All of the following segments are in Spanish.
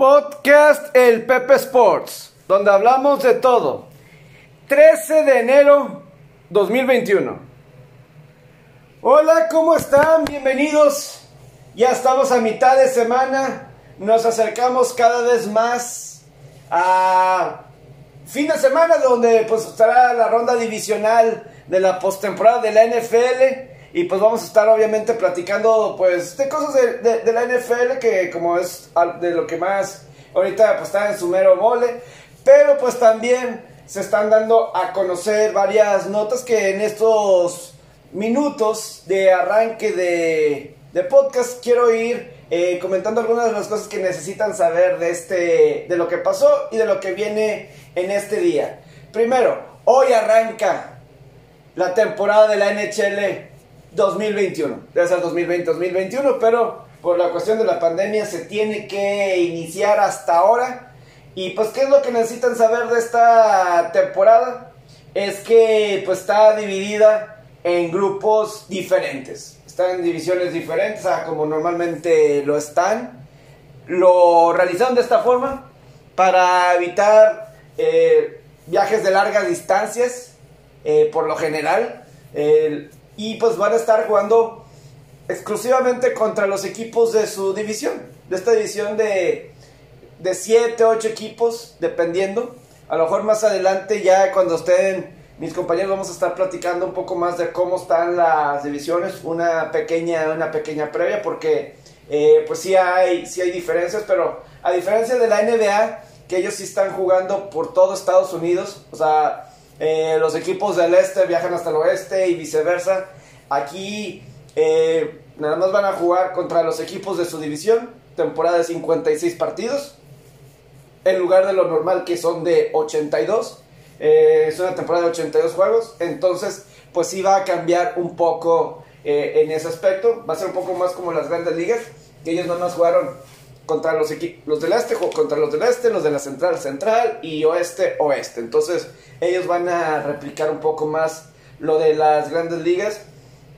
Podcast El Pepe Sports, donde hablamos de todo. 13 de enero 2021. Hola, ¿cómo están? Bienvenidos. Ya estamos a mitad de semana. Nos acercamos cada vez más a fin de semana donde pues estará la ronda divisional de la postemporada de la NFL y pues vamos a estar obviamente platicando pues de cosas de, la NFL que como es de lo que más ahorita pues está en su mero mole. Pero pues también se están dando a conocer varias notas que en estos minutos de arranque de, de podcast quiero ir eh, comentando algunas de las cosas que necesitan saber de este de lo que pasó y de lo que viene en este día. Primero, hoy arranca la temporada de la NHL 2021. Debe ser 2020-2021, pero por la cuestión de la pandemia se tiene que iniciar hasta ahora. Y pues, ¿qué es lo que necesitan saber de esta temporada? Es que pues está dividida en grupos diferentes. Están en divisiones diferentes a como normalmente lo están. Lo realizaron de esta forma para evitar eh, viajes de largas distancias, eh, por lo general. Y pues van a estar jugando exclusivamente contra los equipos de su división. De esta división de, de 7, 8 equipos, dependiendo. A lo mejor más adelante, ya cuando estén mis compañeros, vamos a estar platicando un poco más de cómo están las divisiones. Una pequeña, una pequeña previa, porque eh, pues sí hay, sí hay diferencias, pero a diferencia de la NBA, que ellos sí están jugando por todo Estados Unidos, o sea, eh, los equipos del este viajan hasta el oeste y viceversa. Aquí eh, nada más van a jugar contra los equipos de su división, temporada de 56 partidos, en lugar de lo normal que son de 82. Eh, es una temporada de 82 juegos, entonces pues sí va a cambiar un poco en ese aspecto. Va a ser un poco más como las grandes ligas, que ellos nada más jugaron contra los, los del este, contra los del este, los de la central, central y oeste, oeste. Entonces ellos van a replicar un poco más lo de las grandes ligas.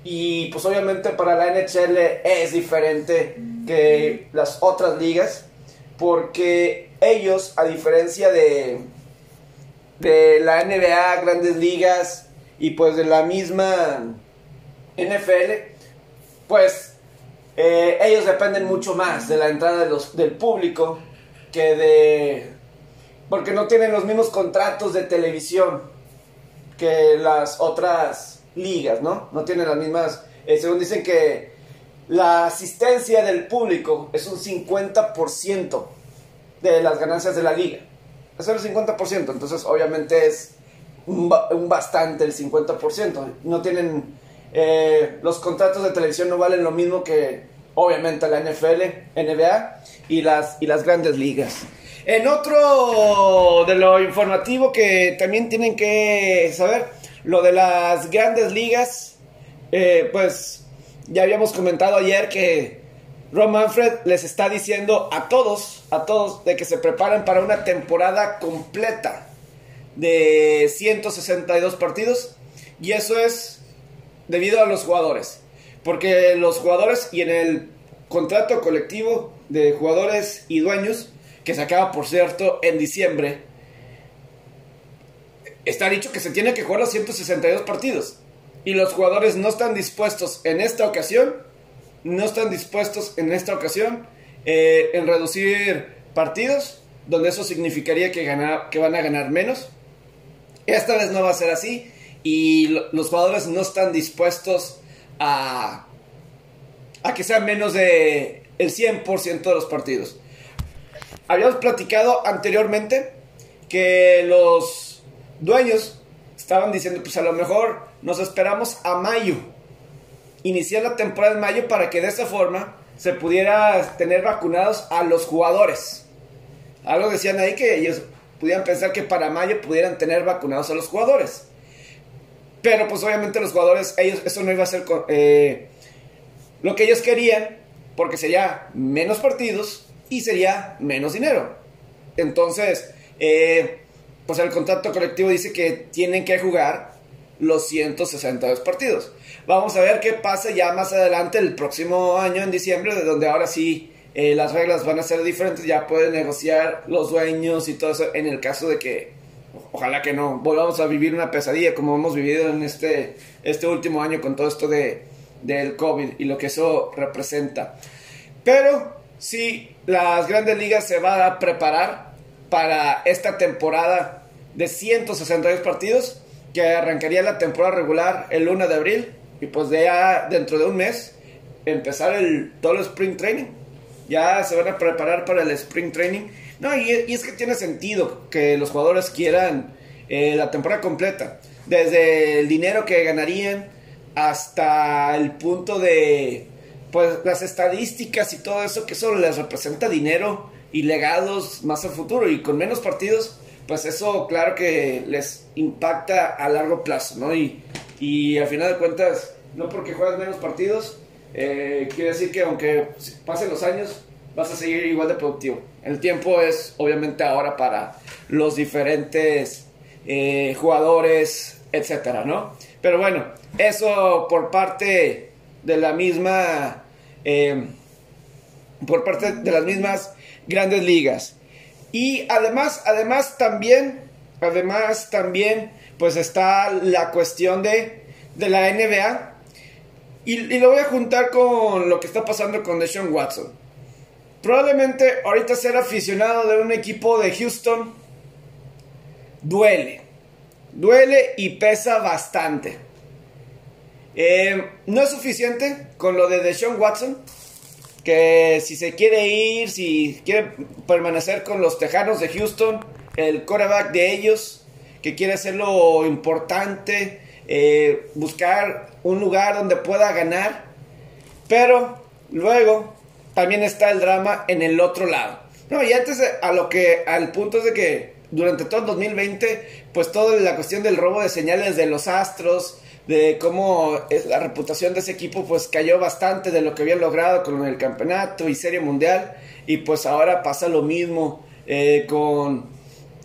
Y pues obviamente para la NHL es diferente que las otras ligas. Porque ellos, a diferencia de, de la NBA, grandes ligas y pues de la misma NFL, pues eh, ellos dependen mucho más de la entrada del público que de... porque no tienen los mismos contratos de televisión que las otras ligas, ¿no? No tienen las mismas... Eh, según dicen que la asistencia del público es un 50% de las ganancias de la liga. Es el 50%, entonces obviamente es un, bastante el 50%. No tienen eh, los contratos de televisión no valen lo mismo que obviamente la NFL, NBA y las, y las grandes ligas. En otro de lo informativo que también tienen que saber, lo de las grandes ligas, eh, pues ya habíamos comentado ayer que Ron Manfred les está diciendo a todos, a todos, de que se preparen para una temporada completa de 162 partidos. Y eso es debido a los jugadores. Porque los jugadores y en el contrato colectivo de jugadores y dueños, que se acaba por cierto en diciembre, está dicho que se tiene que jugar los 162 partidos. Y los jugadores no están dispuestos en esta ocasión, no están dispuestos en esta ocasión eh, en reducir partidos, donde eso significaría que, que van a ganar menos. Esta vez no va a ser así y los jugadores no están dispuestos a, a que sean menos de el 100% de los partidos. Habíamos platicado anteriormente que los dueños estaban diciendo, pues a lo mejor nos esperamos a mayo, iniciar la temporada en mayo para que de esa forma se pudiera tener vacunados a los jugadores. Algo decían ahí que ellos pudieran pensar que para mayo pudieran tener vacunados a los jugadores. Pero pues obviamente los jugadores, ellos, eso no iba a ser eh, lo que ellos querían, porque sería menos partidos y sería menos dinero. Entonces, eh, pues el contrato colectivo dice que tienen que jugar los 162 partidos. Vamos a ver qué pasa ya más adelante el próximo año, en diciembre, de donde ahora sí eh, las reglas van a ser diferentes, ya pueden negociar los dueños y todo eso en el caso de que, ojalá que no, volvamos a vivir una pesadilla como hemos vivido en este, este último año con todo esto de, del COVID y lo que eso representa. Pero si las grandes ligas se van a preparar para esta temporada de 162 partidos, que arrancaría la temporada regular el 1 de abril y pues de ya dentro de un mes empezar el todo el spring training. Ya se van a preparar para el spring training. No, y, es que tiene sentido que los jugadores quieran eh, la temporada completa. Desde el dinero que ganarían hasta el punto de pues las estadísticas y todo eso que eso les representa dinero y legados más al futuro y con menos partidos pues eso claro que les impacta a largo plazo, ¿no? Y, y al final de cuentas, no porque juegas menos partidos, eh, quiere decir que aunque pasen los años, vas a seguir igual de productivo. El tiempo es obviamente ahora para los diferentes eh, jugadores, etcétera, ¿no? Pero bueno, eso por parte de la misma, eh, por parte de las mismas grandes ligas. Y además, además también, además también, pues está la cuestión de, de la NBA. Y, lo voy a juntar con lo que está pasando con Deshaun Watson. Probablemente ahorita ser aficionado de un equipo de Houston duele. Duele y pesa bastante. Eh, no es suficiente con lo de Deshaun Watson que si se quiere ir, si quiere permanecer con los Tejanos de Houston, el quarterback de ellos, que quiere hacerlo importante, eh, buscar un lugar donde pueda ganar, pero luego también está el drama en el otro lado. No, y antes a lo que, al punto de que durante todo el 2020, pues toda la cuestión del robo de señales de los astros, de cómo la reputación de ese equipo pues cayó bastante de lo que habían logrado con el campeonato y serie mundial y pues ahora pasa lo mismo eh, con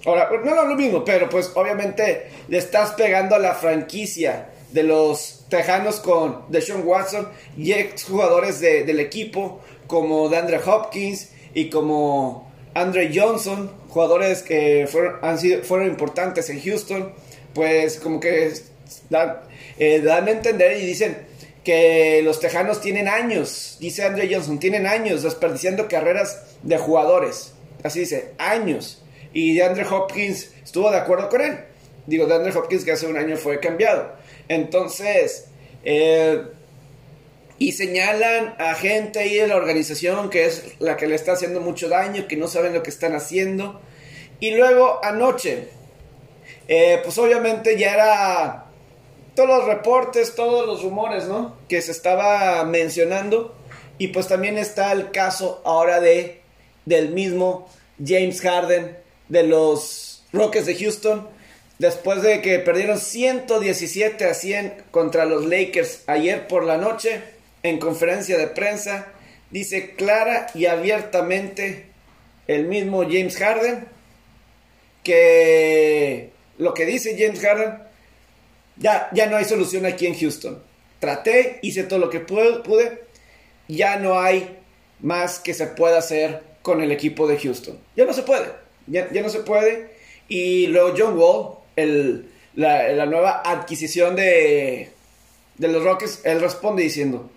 ahora no, no lo mismo pero pues obviamente le estás pegando a la franquicia de los Tejanos con Deshaun Watson y ex jugadores del equipo como DeAndre Hopkins y como Andre Johnson jugadores que fueron, han sido, fueron importantes en Houston pues como que eh, dan a entender y dicen que los Tejanos tienen años, dice Andre Johnson, tienen años desperdiciando carreras de jugadores. Así dice, años. Y de Andre Hopkins estuvo de acuerdo con él. Digo, de Andre Hopkins que hace un año fue cambiado. Entonces, eh, y señalan a gente ahí de la organización que es la que le está haciendo mucho daño, que no saben lo que están haciendo. Y luego anoche, eh, pues obviamente ya era todos los reportes, todos los rumores, ¿no? Que se estaba mencionando. Y pues también está el caso ahora de del mismo James Harden de los Rockets de Houston. Después de que perdieron 117 a 100 contra los Lakers ayer por la noche, en conferencia de prensa, dice clara y abiertamente el mismo James Harden que lo que dice James Harden ya, ya no hay solución aquí en Houston. Traté, hice todo lo que pude, ya no hay más que se pueda hacer con el equipo de Houston. Ya no se puede, ya, no se puede. Y luego John Wall, el, la, nueva adquisición de, de los Rockets, él responde diciendo,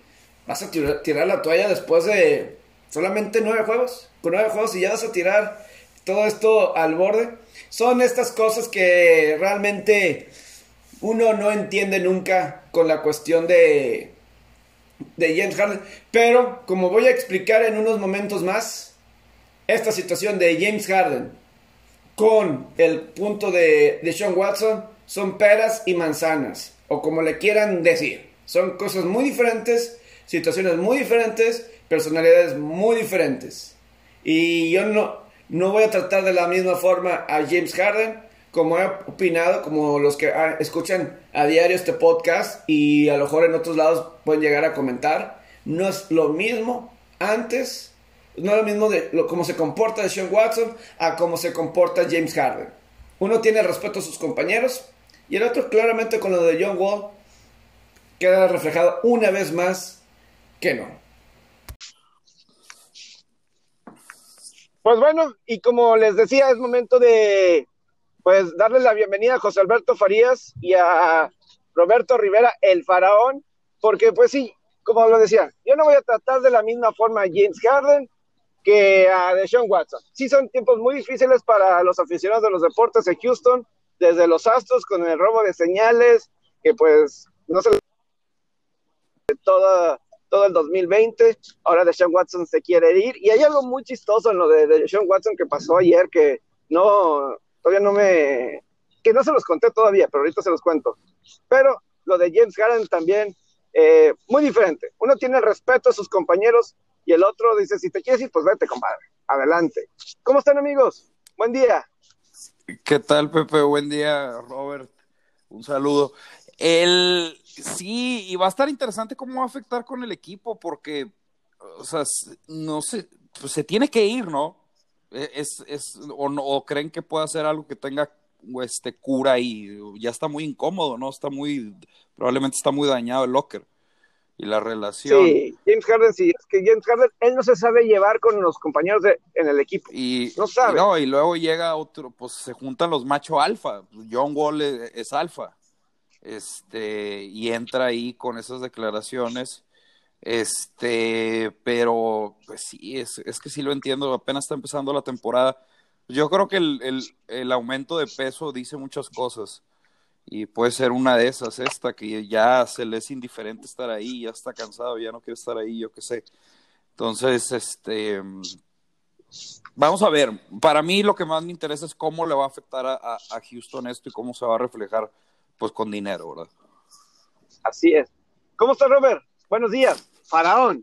vas a tirar, la toalla después de solamente nueve juegos, con nueve juegos y ya vas a tirar todo esto al borde. Son estas cosas que realmente uno no entiende nunca con la cuestión de, de James Harden. Pero como voy a explicar en unos momentos más, esta situación de James Harden con el punto de, de Sean Watson son peras y manzanas, o como le quieran decir. Son cosas muy diferentes, situaciones muy diferentes, personalidades muy diferentes. Y yo no, no voy a tratar de la misma forma a James Harden como he opinado, como los que escuchan a diario este podcast y a lo mejor en otros lados pueden llegar a comentar, no es lo mismo antes, no es lo mismo de lo, cómo se comporta Sean Watson a cómo se comporta James Harden. Uno tiene respeto a sus compañeros y el otro claramente con lo de John Wall queda reflejado una vez más que no. Pues bueno, y como les decía, es momento de pues darle la bienvenida a José Alberto Farías y a Roberto Rivera, el faraón, porque pues sí, como lo decía, yo no voy a tratar de la misma forma a James Harden que a Deshaun Watson. Sí son tiempos muy difíciles para los aficionados de los deportes en Houston, desde los Astros con el robo de señales, que pues no se toda todo el 2020. Ahora Deshaun Watson se quiere ir. Y hay algo muy chistoso en lo de Deshaun Watson que pasó ayer que no, todavía no me, que no se los conté todavía, pero ahorita se los cuento. Pero lo de James Harden también, eh, muy diferente. Uno tiene respeto a sus compañeros y el otro dice, si te quieres ir, pues vete, compadre. Adelante. ¿Cómo están, amigos? Buen día. ¿Qué tal, Pepe? Buen día, Robert. Un saludo. El, sí, y va a estar interesante cómo va a afectar con el equipo, porque, o sea, no sé, pues se tiene que ir, ¿no? E, es, es, o, no, o creen que puede hacer algo que tenga este cura y ya está muy incómodo, ¿no? Está muy, probablemente está muy dañado el locker y la relación. Sí, James Harden sí, es que James Harden, él no se sabe llevar con los compañeros de, en el equipo. Y, no sabe. Y, no, y luego llega otro, pues se juntan los macho alfa. John Wall es, es alfa este, y entra ahí con esas declaraciones. Este, pero pues sí, es, es que sí lo entiendo, apenas está empezando la temporada. Yo creo que el, el, aumento de peso dice muchas cosas y puede ser una de esas, esta, que ya se le es indiferente estar ahí, ya está cansado, ya no quiere estar ahí, yo qué sé. Entonces, este, vamos a ver, para mí lo que más me interesa es cómo le va a afectar a, a Houston esto y cómo se va a reflejar pues con dinero, ¿verdad? Así es. ¿Cómo está Robert? Buenos días, Faraón.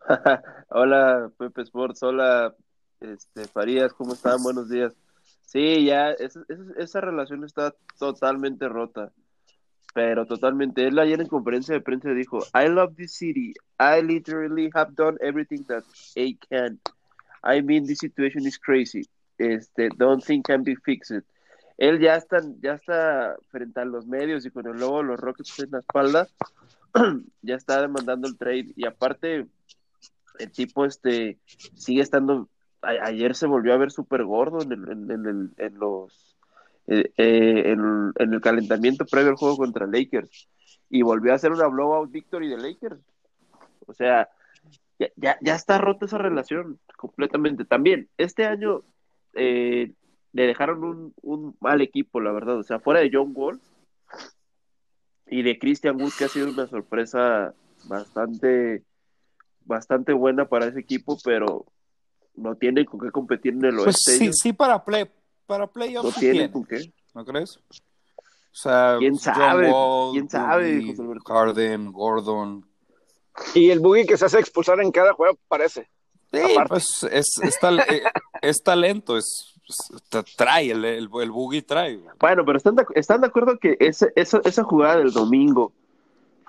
hola, Pepe Sports, hola, este, Farías, ¿cómo están? Buenos días. Sí, ya, esa, esa, esa relación está totalmente rota, pero totalmente. Él ayer en conferencia de prensa dijo, I love this city, I literally have done everything that I can. I mean, this situation is crazy. Este, don't think can be fixed él ya está, ya está frente a los medios y con el logo los Rockets en la espalda, ya está demandando el trade. Y aparte, el tipo este sigue estando. A, ayer se volvió a ver súper gordo en, el, en, el, en los. Eh, eh, en, en, el calentamiento previo al juego contra Lakers. Y volvió a hacer una blowout victory de Lakers. O sea, ya, ya, ya está rota esa relación completamente. También, este año. Eh, le dejaron un, un, mal equipo, la verdad. O sea, fuera de John Wall y de Christian Wood, que ha sido una sorpresa bastante, bastante buena para ese equipo, pero no tienen con qué competir en el pues oeste. Sí, sí, para play, para playoffs. No sí tienen tiene. con qué. ¿No crees? O sea, ¿Quién sabe? Wall, ¿Quién sabe? Harden, Gordon. Y el Boogie que se hace expulsar en cada juego, parece. Sí, Aparte. pues es, es, tal, es talento, es trae, el, el, el boogie trae. Bueno, pero están de, están de acuerdo que ese, esa, esa jugada del domingo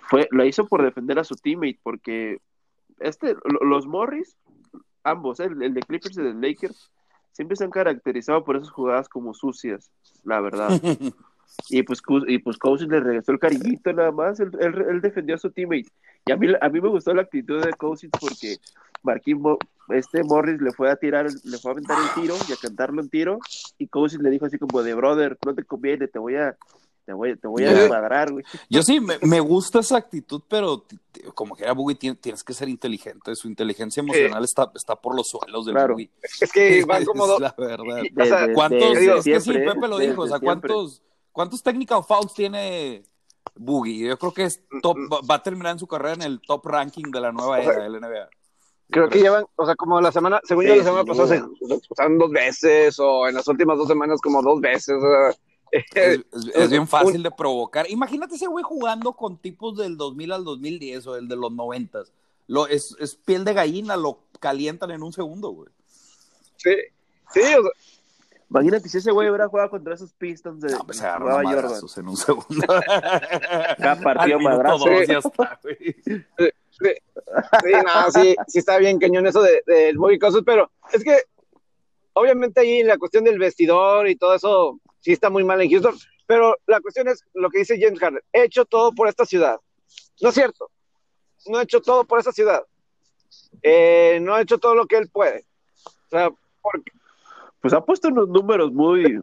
fue, la hizo por defender a su teammate, porque este, los Morris, ambos, el, el de Clippers y el de Lakers, siempre se han caracterizado por esas jugadas como sucias, la verdad. y pues, y pues Cousins le regresó el cariñito nada más, él, él, él, defendió a su teammate. Y a mí, a mí me gustó la actitud de Cousins porque Marquín, este Morris le fue a tirar, le fue a aventar el tiro y a cantarlo en tiro, y Cousins le dijo así como de brother, no te conviene, te voy a te voy, te voy a desmadrar, güey. Yo sí, me, me, gusta esa actitud, pero como que era Boogie, tienes que ser inteligente. Su inteligencia emocional está, está por los suelos del claro. Boogie. Es que van como dos. la verdad. De, o sea, ¿Cuántos? Es que sí, Pepe lo dijo. O sea, ¿cuántos, ¿cuántos technical fouls tiene Boogie? Yo creo que es top, va a terminar en su carrera en el top ranking de la nueva era del NBA. Creo que llevan, o sea, como la semana, según sí, yo, la semana sí, pasada se usaron dos veces, o en las últimas dos semanas como dos veces. O sea, es, es, es, bien fácil un... de provocar. Imagínate ese güey jugando con tipos del 2000 al 2010 o el de los 90. Lo, es, es piel de gallina, lo calientan en un segundo, güey. Sí, sí. O sea, Imagínate si ese güey hubiera jugado contra esos Pistons de no, pues se Nueva York. en un segundo. Cada partido madrazo. Sí. Ya está, güey. Sí, sí, sí, no, sí, sí está bien cañón eso del de, de pero es que obviamente ahí la cuestión del vestidor y todo eso sí está muy mal en Houston, pero la cuestión es lo que dice James Harden, he hecho todo por esta ciudad. No es cierto, no he hecho todo por esta ciudad. eh, no ha hecho todo lo que él puede. O sea, porque... Pues ha puesto unos números muy,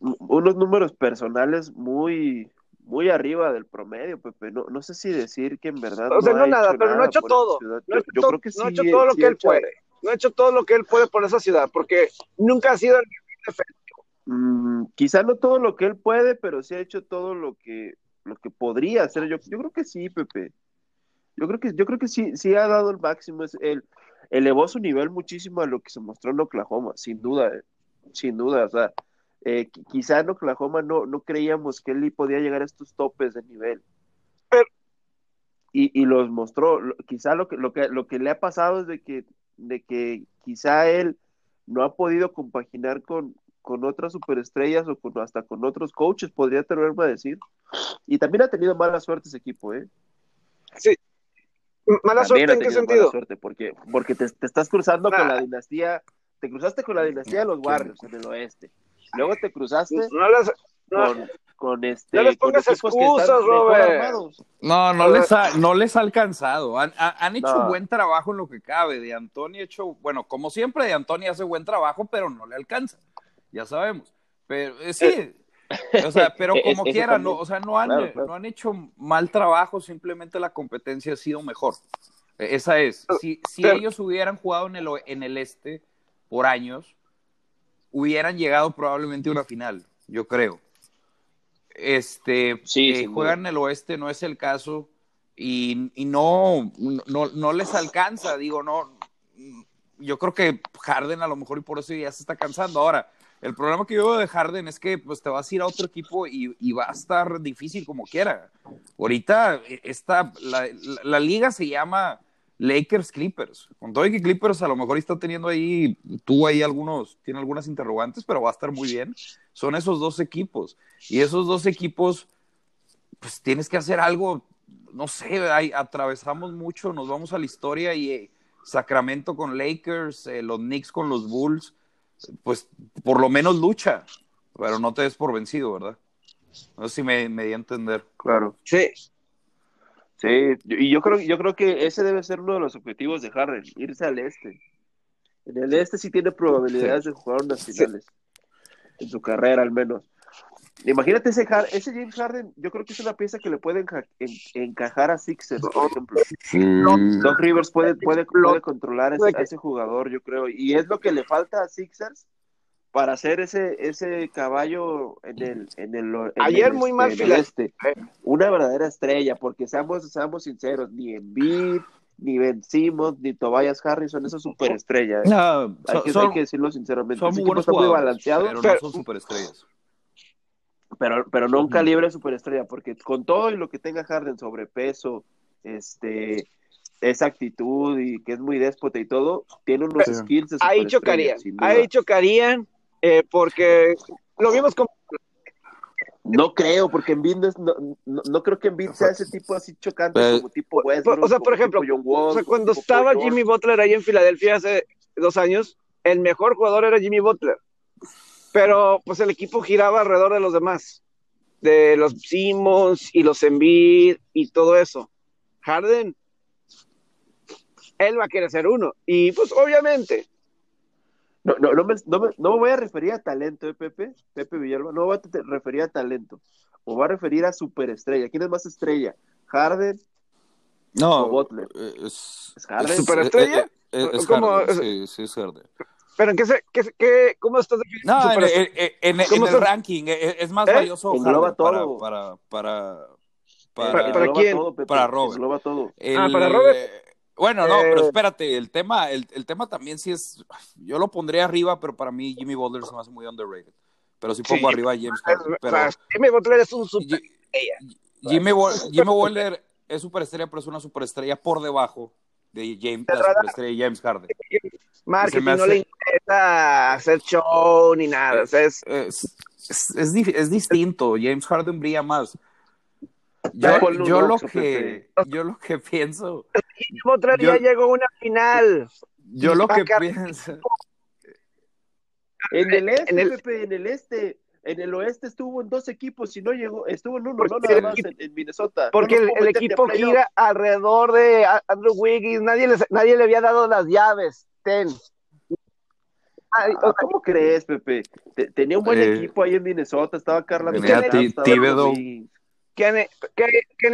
unos números personales muy, muy arriba del promedio, Pepe. No, no sé si decir que en verdad. O sea, no, nada, pero no ha hecho todo. No, ha hecho, yo, creo que sí, no ha hecho todo lo que él puede. No ha hecho todo lo que él puede por esa ciudad, porque nunca ha sido el efectivo. Mm, quizá no todo lo que él puede, pero sí ha hecho todo lo que, lo que podría hacer. Yo, yo creo que sí, Pepe. Yo creo que, yo creo que sí, sí ha dado el máximo. Es, él elevó su nivel muchísimo a lo que se mostró en Oklahoma, sin duda, eh, sin duda. O sea, eh, quizá en Oklahoma no, no creíamos que él podía llegar a estos topes de nivel. y, y, los mostró. Quizá lo que, lo, que, lo que le ha pasado es de que, de que quizá él no ha podido compaginar con, con otras superestrellas o con, hasta con otros coaches, podría tenerme a decir. Y también ha tenido mala suerte ese equipo, ¿eh? Sí. ¿Mala suerte en qué sentido? Mala suerte porque, porque te, te estás cruzando con la dinastía, te cruzaste con la dinastía de los Warriors en el oeste Luego te cruzaste no les, con, con, este. No les pongas excusas, Robert. No, no les, ha, no les ha alcanzado. Han, han hecho no. buen trabajo en lo que cabe. De Antonio ha hecho, bueno, como siempre, de Antonio hace buen trabajo, pero no le alcanza. Ya sabemos. Pero eh, sí. Eh. O sea, pero como quiera, no, o sea, no han, claro, claro. no han hecho mal trabajo, simplemente la competencia ha sido mejor. E, esa es. Si, si pero, ellos hubieran jugado en el, en el este por años, hubieran llegado probablemente a una final, yo creo. Este, sí, eh, juegan en el oeste, no es el caso, y, y no, no, no, les alcanza, digo, no, yo creo que Harden a lo mejor y por eso ya se está cansando. Ahora, el problema que yo veo de Harden es que pues te vas a ir a otro equipo y, y va a estar difícil como quiera. Ahorita esta, la, la, la liga se llama Lakers Clippers. Con todo y que Clippers a lo mejor está teniendo ahí, tú ahí algunos, tiene algunas interrogantes, pero va a estar muy bien. Son esos dos equipos. Y esos dos equipos, pues tienes que hacer algo, no sé, atravesamos mucho, nos vamos a la historia y eh, Sacramento con Lakers, eh, los Knicks con los Bulls, pues por lo menos lucha, pero no te des por vencido, ¿verdad? No sé si me, me di a entender. Claro. Sí, Sí, y yo creo, yo creo que ese debe ser uno de los objetivos de Harden, irse al este. En el este sí tiene probabilidades sí. de jugar unas finales, sí. en su carrera al menos. Imagínate ese, ese James Harden, yo creo que es una pieza que le puede enca en, encajar a Sixers, por ejemplo. Mm. Doc Rivers puede, puede, puede controlar ese, a ese jugador, yo creo, y es lo que le falta a Sixers para hacer ese, ese caballo en el, en el en ayer el, muy mal en el este, una verdadera estrella, porque seamos, seamos sinceros, ni Embiid, ni Ben Simmons, ni Tobias Harrison, esas superestrellas. No, hay, que, son, hay que decirlo sinceramente. Son muy buenos está muy balanceado, pero, pero no son superestrellas. Pero, pero no un calibre superestrella, porque con todo y lo que tenga Harden, sobrepeso, este, esa actitud y que es muy déspota y todo, tiene unos skills. De ahí chocarían, ahí chocarían eh, porque lo vimos como... No creo, porque Embiid no, no, no, no, creo que Embiid sea ese tipo así chocante Pues, como tipo Westbrook. O sea, por ejemplo, Wall, o sea, cuando estaba Paul Jimmy Butler ahí en Filadelfia hace dos años, el mejor jugador era Jimmy Butler. Pero pues el equipo giraba alrededor de los demás, de los Simmons y los Embiid y todo eso. Harden, él va a querer ser uno. Y pues obviamente, no, no, no, me, no, me, no me voy a referir a talento, ¿eh, Pepe? Pepe Villalba, no voy a referir a talento. Me voy a referir a superestrella. ¿Quién es más estrella? ¿Harden? No, o Butler? Es, ¿Es Harden? ¿Superestrella? Es, es, es Harden, sí, sí, es Harden. ¿Pero en qué, se, qué, qué cómo estás definiendo? No, en, en, en, en el ranking es más ¿Eh? valioso Harden todo. para, para, para, para, para quién? Todo, para Robert. Todo. El, ah, para Robert. Bueno, no, eh, pero espérate, el tema, el, el, tema también sí es, yo lo pondría arriba, pero para mí Jimmy Butler es más muy underrated. Pero sí pongo sí, arriba a James Harden. Pero, Jimmy Butler es un super Jimmy, Jimmy Butler es superestrella, pero es una superestrella por debajo de James, la superestrella James Harden. Marketing hace... no le interesa hacer show ni nada. O sea. Es, es, es, es distinto. James Harden brilla más. Yo, yo, lo que, yo lo que pienso. Otra día llegó a una final. Yo lo que pienso. En el este, en el, Pepe, en el este. en el oeste estuvo en dos equipos y no llegó, estuvo en uno, no nada más en, Minnesota. Porque el, equipo gira alrededor de Andrew Wiggins, nadie, nadie le había dado las llaves, ten. Ah, ¿Cómo crees, Pepe? tenía un buen eh, equipo ahí en Minnesota, estaba Carla Tenía Tíbedo. ¿Qué, qué, qué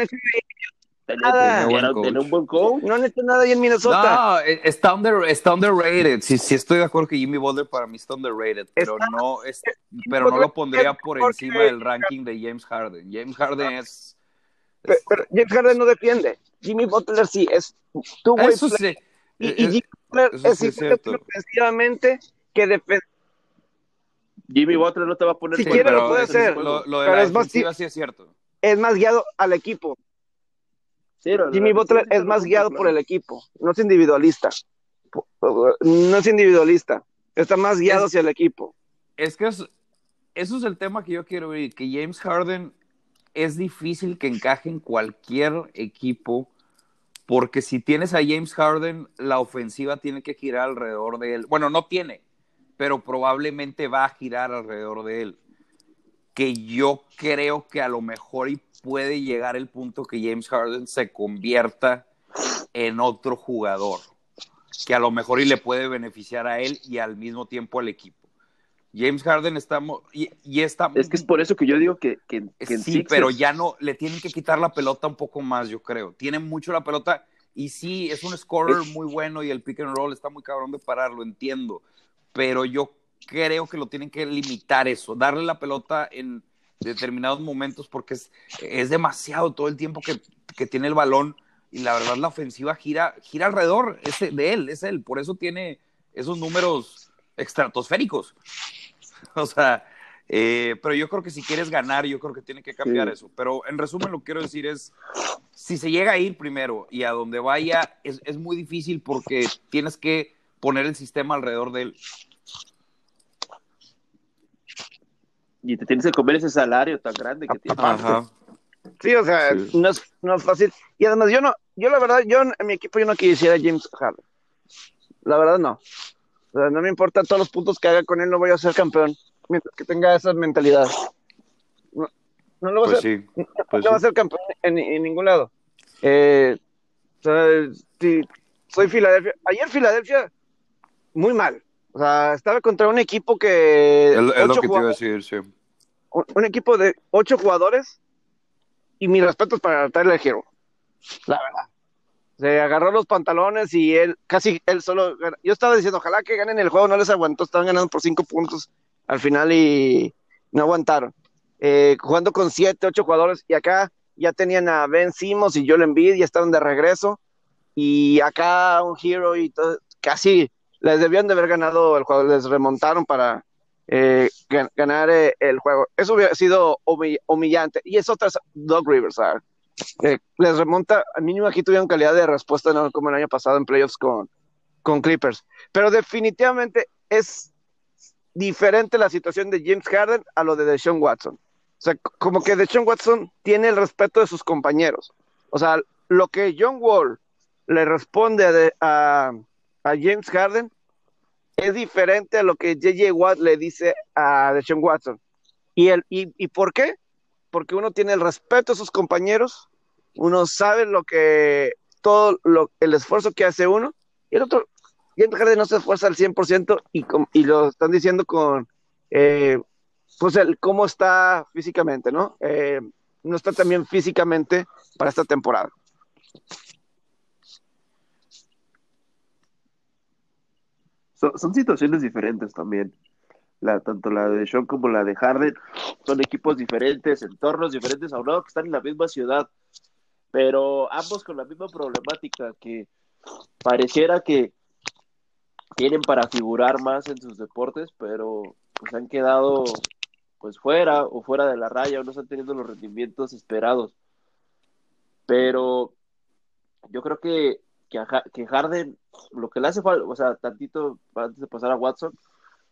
nada. Tiene, un buen coach. No han hecho nada ahí en Minnesota. No, eh, está, under, está underrated. Sí, sí, estoy de acuerdo que Jimmy Butler para mí está underrated, pero no, es, pero no lo pondría por encima del ranking de James Harden. James Harden es. pero, James Harden no defiende. Jimmy Butler sí es tu Eso sí. Y, y, Jimmy Butler es, sí ofensivamente que defiende. Jimmy Butler no te va a poner. Si quiere lo puede hacer. Lo, de la defensiva sí es cierto. Es más guiado al equipo. Jimmy Butler es más guiado por el equipo, no es individualista. No es individualista, está más guiado hacia el equipo. Es que eso es el tema que yo quiero oír, que James Harden es difícil que encaje en cualquier equipo, porque si tienes a James Harden, la ofensiva tiene que girar alrededor de él. Bueno, no tiene, pero probablemente va a girar alrededor de él que yo creo que a lo mejor y puede llegar el punto que James Harden se convierta en otro jugador, que a lo mejor y le puede beneficiar a él y al mismo tiempo al equipo. James Harden está y, y está es que es por eso que yo digo que, que, sí, pero ya no le tienen que quitar la pelota un poco más, yo creo. Tiene mucho la pelota y sí es un scorer muy bueno y el pick and roll está muy cabrón de pararlo, entiendo, pero yo creo que lo tienen que limitar eso, darle la pelota en determinados momentos porque es, es demasiado todo el tiempo que, que, tiene el balón y la verdad la ofensiva gira, gira alrededor ese, de él, es él, por eso tiene esos números estratosféricos. O sea, eh, pero yo creo que si quieres ganar, yo creo que tiene que cambiar eso. Pero en resumen, lo que quiero decir es, si se llega a ir primero y a donde vaya, es, es muy difícil porque tienes que poner el sistema alrededor de él. Y te tienes que comer ese salario tan grande que tiene. Sí, o sea, No, es, no es fácil. Y además, yo no, yo la verdad, yo en mi equipo yo no quisiera James Harden. La verdad no. O sea, no me importa todos los puntos que haga con él, no voy a ser campeón mientras que tenga esa mentalidad. No, no lo voy a pues ser, no, pues va a ser campeón en, ningún lado. Eh, o sea, sí, soy Filadelfia. Ayer Filadelfia, muy mal. O sea, estaba contra un equipo que. Es, lo que te iba a decir, sí. Un, equipo de ocho jugadores y mis respetos para Tyler Hero. La verdad. Se agarró los pantalones y él, casi él solo. Yo estaba diciendo, ojalá que ganen el juego, no les aguantó, estaban ganando por cinco puntos al final y no aguantaron. Eh, jugando con siete, ocho jugadores y acá ya tenían a Ben Simmons y Joel Embiid, ya estaban de regreso y acá un Hero y todo, casi les debían de haber ganado el juego, les remontaron para eh, ganar eh, el juego. Eso hubiera sido humillante. Y es otra, Doug Rivers, eh, les remonta, al mínimo aquí tuvieron calidad de respuesta, no como el año pasado en playoffs con, con Clippers. Pero definitivamente es diferente la situación de James Harden a lo de Deshaun Watson. O sea, como que Deshaun Watson tiene el respeto de sus compañeros. O sea, lo que John Wall le responde a a James Harden es diferente a lo que JJ Watt le dice a Deshaun Watson. ¿Y, el, y, por qué? Porque uno tiene el respeto a sus compañeros, uno sabe lo que, todo lo, el esfuerzo que hace uno, y el otro, James Harden no se esfuerza al 100% y, y lo están diciendo con, eh, pues, el cómo está físicamente, ¿no? Eh, no está también físicamente para esta temporada. Son, situaciones diferentes también. La, tanto la de Sean como la de Harden son equipos diferentes, entornos diferentes, aunque que están en la misma ciudad, pero ambos con la misma problemática que pareciera que tienen para figurar más en sus deportes, pero pues han quedado pues fuera o fuera de la raya o no están teniendo los rendimientos esperados. Pero yo creo que que, Harden, lo que le hace falta, o sea, tantito antes de pasar a Watson,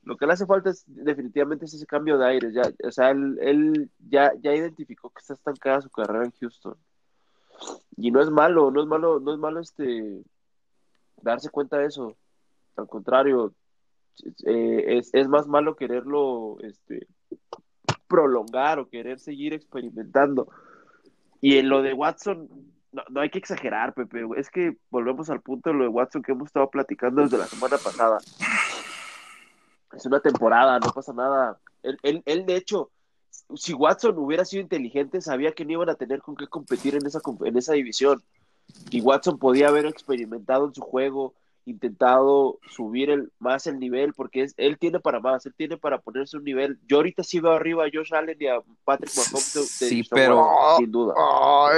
lo que le hace falta es definitivamente ese cambio de aire. Ya, o sea, él, ya, ya identificó que está estancada su carrera en Houston. Y no es malo, no es malo, no es malo este darse cuenta de eso. Al contrario, eh, es, es, más malo quererlo este prolongar o querer seguir experimentando. Y en lo de Watson, no, hay que exagerar, Pepe. Es que volvemos al punto de lo de Watson que hemos estado platicando desde la semana pasada. Es una temporada, no pasa nada. Él, él, de hecho, si Watson hubiera sido inteligente, sabía que no iban a tener con qué competir en esa, en esa división. Y Watson podía haber experimentado en su juego, intentado subir el, más el nivel, porque es, él tiene para más, él tiene para ponerse un nivel. Yo ahorita sí veo arriba a Josh Allen y a Patrick Mahomes de, sí, pero sin duda.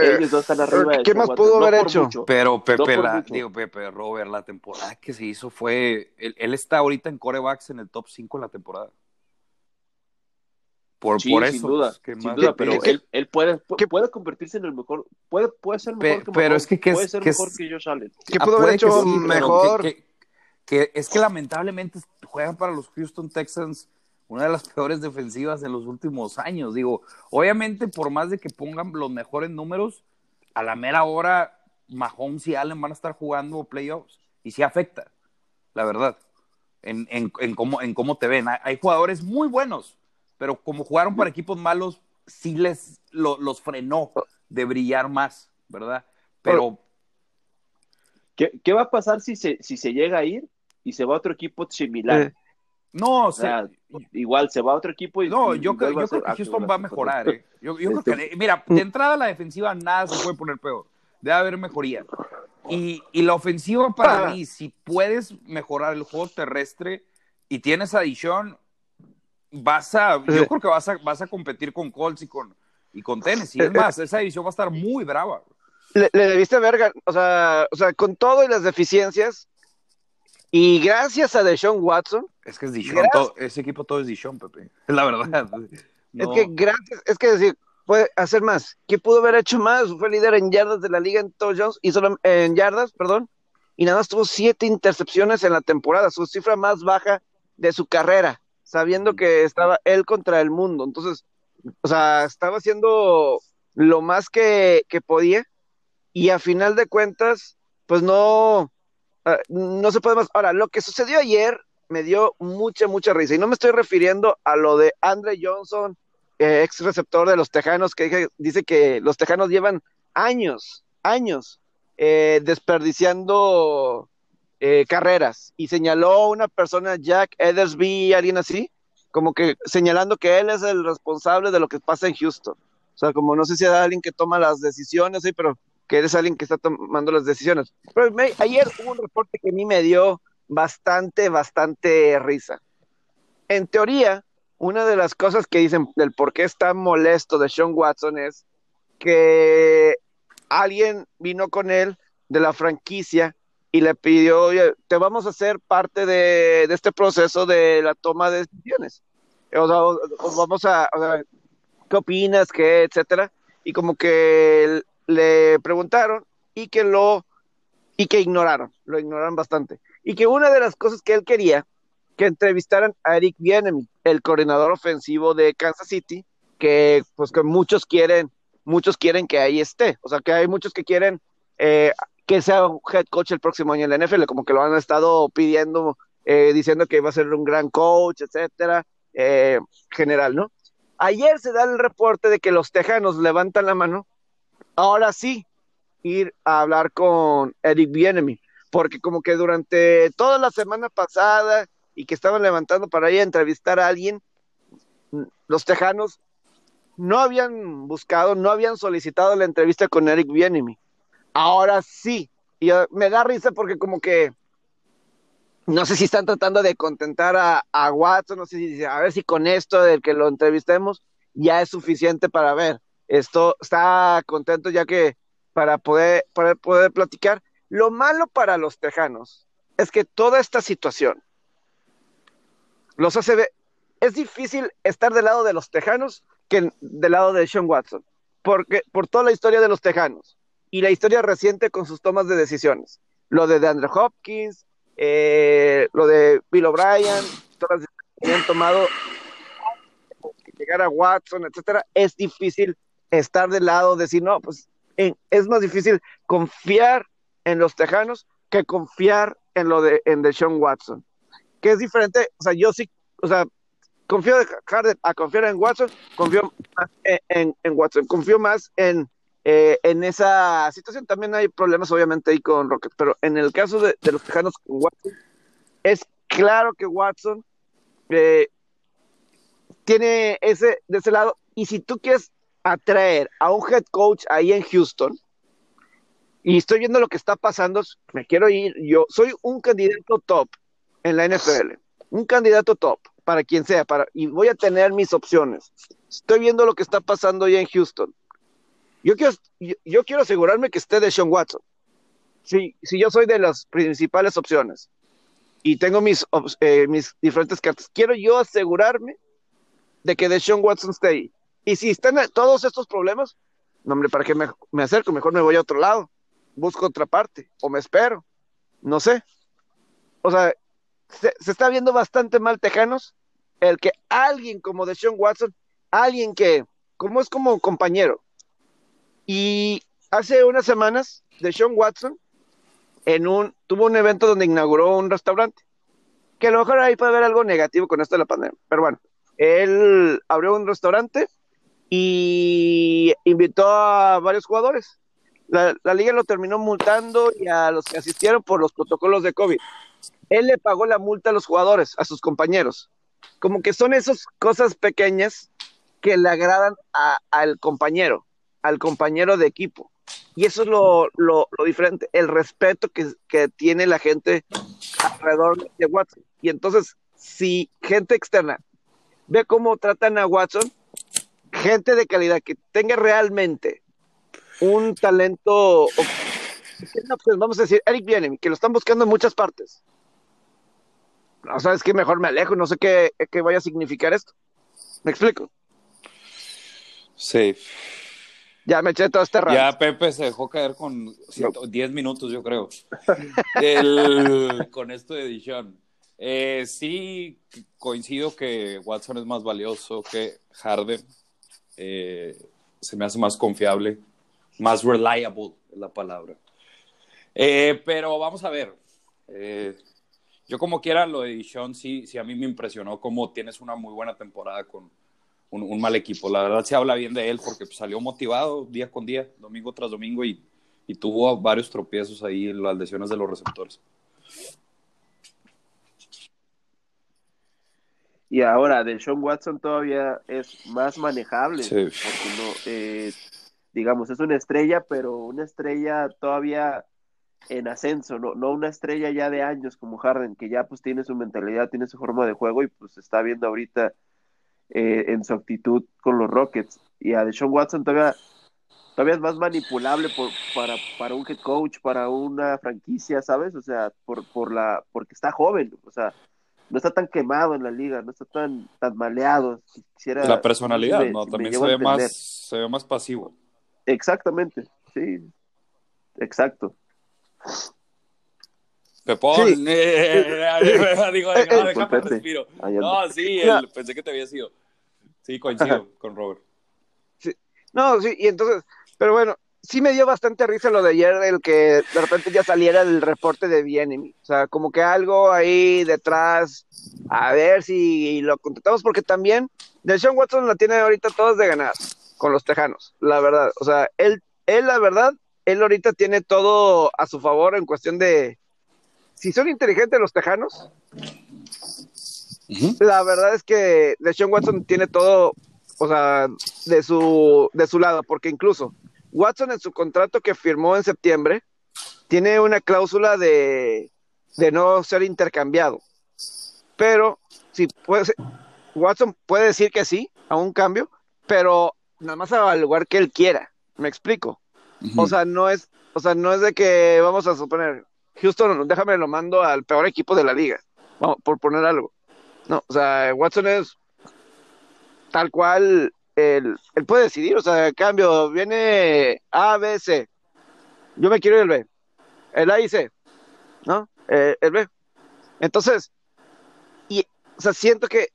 Ellos dos están arriba. ¿Qué más pudo haber hecho? pero Pepe, la, digo Pepe, Robert, la temporada que se hizo fue, él, él está ahorita en corebacks en el top 5 en la temporada. Por, por eso. Sin duda, sin duda pero él, él puede, puede convertirse en el mejor, puede, puede ser mejor que pero es que, puede ser mejor que Josh Allen. ¿Qué pudo haber hecho mejor? Que, es que lamentablemente juegan para los Houston Texans una de las peores defensivas de los últimos años. Digo, obviamente por más de que pongan los mejores números, a la mera hora Mahomes y Allen van a estar jugando playoffs y sí afecta, la verdad, en, en, en, cómo, en cómo te ven. Hay jugadores muy buenos, pero como jugaron para equipos malos, sí les los frenó de brillar más, ¿verdad? Pero... ¿Qué, va a pasar si se, si se llega a ir y se va a otro equipo similar? Eh, no, o sea, igual se va a otro equipo y. No, yo, creo, yo creo que Houston va a mejorar. Eh. Yo, creo que, mira, de entrada la defensiva nada se puede poner peor. Debe haber mejoría. Y, y la ofensiva para ah. mí, si puedes mejorar el juego terrestre y tienes adición, vas a, yo creo que vas a, vas a competir con Colts y con, y con Tennessee. Es eh, eh, más, esa división va a estar muy brava. Le, debiste verga, o sea, o sea, con todo y las deficiencias, y gracias a Deshaun Watson. Es que es Deshaun, ese equipo todo es Deshaun, Pepe. Es la verdad. Es que gracias, es que decir, puede hacer más. ¿Qué pudo haber hecho más? Fue líder en yardas de la liga en todos Jones, y solo en yardas, perdón, y nada más tuvo siete intercepciones en la temporada, su cifra más baja de su carrera sabiendo que estaba él contra el mundo. Entonces, o sea, estaba haciendo lo más que, podía y a final de cuentas, pues no, ah, no se puede más. Ahora, lo que sucedió ayer me dio mucha, mucha risa y no me estoy refiriendo a lo de Andre Johnson, eh, ex receptor de los Tejanos, que dice que los Tejanos llevan años, años eh, desperdiciando eh, carreras y señaló una persona, Jack Edersby, alguien así, como que señalando que él es el responsable de lo que pasa en Houston. O sea, como no sé si es alguien que toma las decisiones, ¿sí? pero que eres alguien que está tomando las decisiones. Ayer hubo un reporte que a mí me dio bastante, bastante risa. En teoría, una de las cosas que dicen del por qué está molesto de Sean Watson es que alguien vino con él de la franquicia y le pidió, oye, te vamos a hacer parte de, este proceso de la toma de decisiones. O sea, vamos a, o sea, ¿qué opinas? ¿Qué? Etcétera. Y como que le preguntaron y que lo, y que ignoraron, lo ignoraron bastante. Y que una de las cosas que él quería, que entrevistaran a Eric Bienemy, el coordinador ofensivo de Kansas City, que pues que muchos quieren, muchos quieren que ahí esté. O sea, que hay muchos que quieren eh, que sea head coach el próximo año en la NFL, como que lo han estado pidiendo, eh, diciendo que va a ser un gran coach, etcétera, eh, general, ¿no? Ayer se da el reporte de que los tejanos levantan la mano, ahora sí, ir a hablar con Eric Bienemy, porque como que durante toda la semana pasada y que estaban levantando para ir a entrevistar a alguien, los tejanos no habían buscado, no habían solicitado la entrevista con Eric Bienemy ahora sí. Y uh, me da risa porque como que no sé si están tratando de contentar a, Watson, no sé si a ver si con esto del que lo entrevistemos ya es suficiente para ver. Esto está contento ya que para poder, para poder platicar. Lo malo para los tejanos es que toda esta situación los hace ver, es difícil estar del lado de los tejanos que del lado de Sean Watson, porque por toda la historia de los tejanos y la historia reciente con sus tomas de decisiones. Lo de DeAndre Hopkins, eh, lo de Bill O'Brien, todas las que han tomado llegar a Watson, etcétera, es difícil estar del lado, decir, no, pues es más difícil confiar en los tejanos que confiar en lo de en Watson. Que es diferente, o sea, yo sí, o sea, confío de a confiar en Watson, confío más en, en, Watson, confío más en, eh, en esa situación. También hay problemas, obviamente, ahí con Rockets, pero en el caso de, los Tejanos Watson, es claro que Watson eh, tiene ese de ese lado. Y si tú quieres atraer a un head coach ahí en Houston, y estoy viendo lo que está pasando, me quiero ir, yo soy un candidato top en la NFL, un candidato top para quien sea, para, y voy a tener mis opciones. Estoy viendo lo que está pasando ahí en Houston. Yo quiero, yo, quiero asegurarme que esté de Sean Watson. Si, si yo soy de las principales opciones y tengo mis, eh, diferentes cartas, quiero yo asegurarme de que Deshaun Watson esté ahí. Y si están todos estos problemas, no, hombre, ¿para qué me, acerco? Mejor me voy a otro lado, busco otra parte, o me espero, no sé. O sea, se, está viendo bastante mal Tejanos, el que alguien como Deshaun Watson, alguien que, como es como compañero, y hace unas semanas, Deshaun Watson en un, tuvo un evento donde inauguró un restaurante, que a lo mejor ahí puede haber algo negativo con esto de la pandemia, pero bueno, él abrió un restaurante y invitó a varios jugadores. La, liga lo terminó multando y a los que asistieron por los protocolos de COVID. Él le pagó la multa a los jugadores, a sus compañeros. Como que son esas cosas pequeñas que le agradan al compañero, al compañero de equipo. Y eso es lo, diferente, el respeto que, que, tiene la gente alrededor de Watson. Y entonces, si gente externa ve cómo tratan a Watson, gente de calidad que tenga realmente un talento, pues vamos a decir, Eric Bienem, que lo están buscando en muchas partes. No sabes qué, mejor me alejo, no sé qué, qué vaya a significar esto. ¿Me explico? Sí. Ya me eché todo este rato. Ya Pepe se dejó caer con 10 minutos, yo creo. con esto de edición. Eh, sí, coincido que Watson es más valioso que Harden. Eh, se me hace más confiable, más reliable es la palabra. Eh, pero vamos a ver. Yo como quiera lo de Dishon sí, sí a mí me impresionó cómo tienes una muy buena temporada con un, mal equipo. La verdad se habla bien de él porque salió motivado día con día, domingo tras domingo y, y tuvo varios tropiezos ahí en las lesiones de los receptores. Y ahora, de Sean Watson todavía es más manejable, porque no, eh, digamos, es una estrella, pero una estrella todavía en ascenso, no, no una estrella ya de años como Harden, que ya pues tiene su mentalidad, tiene su forma de juego y pues está viendo ahorita eh, en su actitud con los Rockets. Y a Deshaun Watson todavía, todavía es más manipulable por, para, para un head coach, para una franquicia, ¿sabes? O sea, por, por la, porque está joven, o sea, no está tan quemado en la liga, no está tan, tan maleado. Quisiera, la personalidad, ¿no? También se ve, más, se ve más pasivo. Exactamente, sí. Exacto. Pepón, sí. digo, déjame respiro. No, sí, pensé que te había sido. Sí, coincido con Robert. Sí. No, sí, y entonces, pero bueno, sí me dio bastante risa lo de ayer, el que de repente ya saliera el reporte de Bienemy. O sea, como que algo ahí detrás, a ver si lo contratamos, porque también Deshaun Watson la tiene ahorita todas de ganar con los Tejanos, la verdad. O sea, él, él, la verdad, él ahorita tiene todo a su favor en cuestión de. Si son inteligentes los Tejanos, la verdad es que Deshaun Watson tiene todo, o sea, de su, de su lado, porque incluso Watson en su contrato que firmó en septiembre tiene una cláusula de, no ser intercambiado. Pero si puede Watson puede decir que sí a un cambio, pero nada más al lugar que él quiera. ¿Me explico? O sea, no es, o sea, no es de que vamos a suponer, Houston, déjame lo mando al peor equipo de la liga, vamos, por poner algo. No, o sea, Watson es tal cual él, puede decidir, o sea, cambio, viene A, B, C. Yo me quiero ir el B. El A y C, ¿no? Eh, el B. Entonces, y, o sea, siento que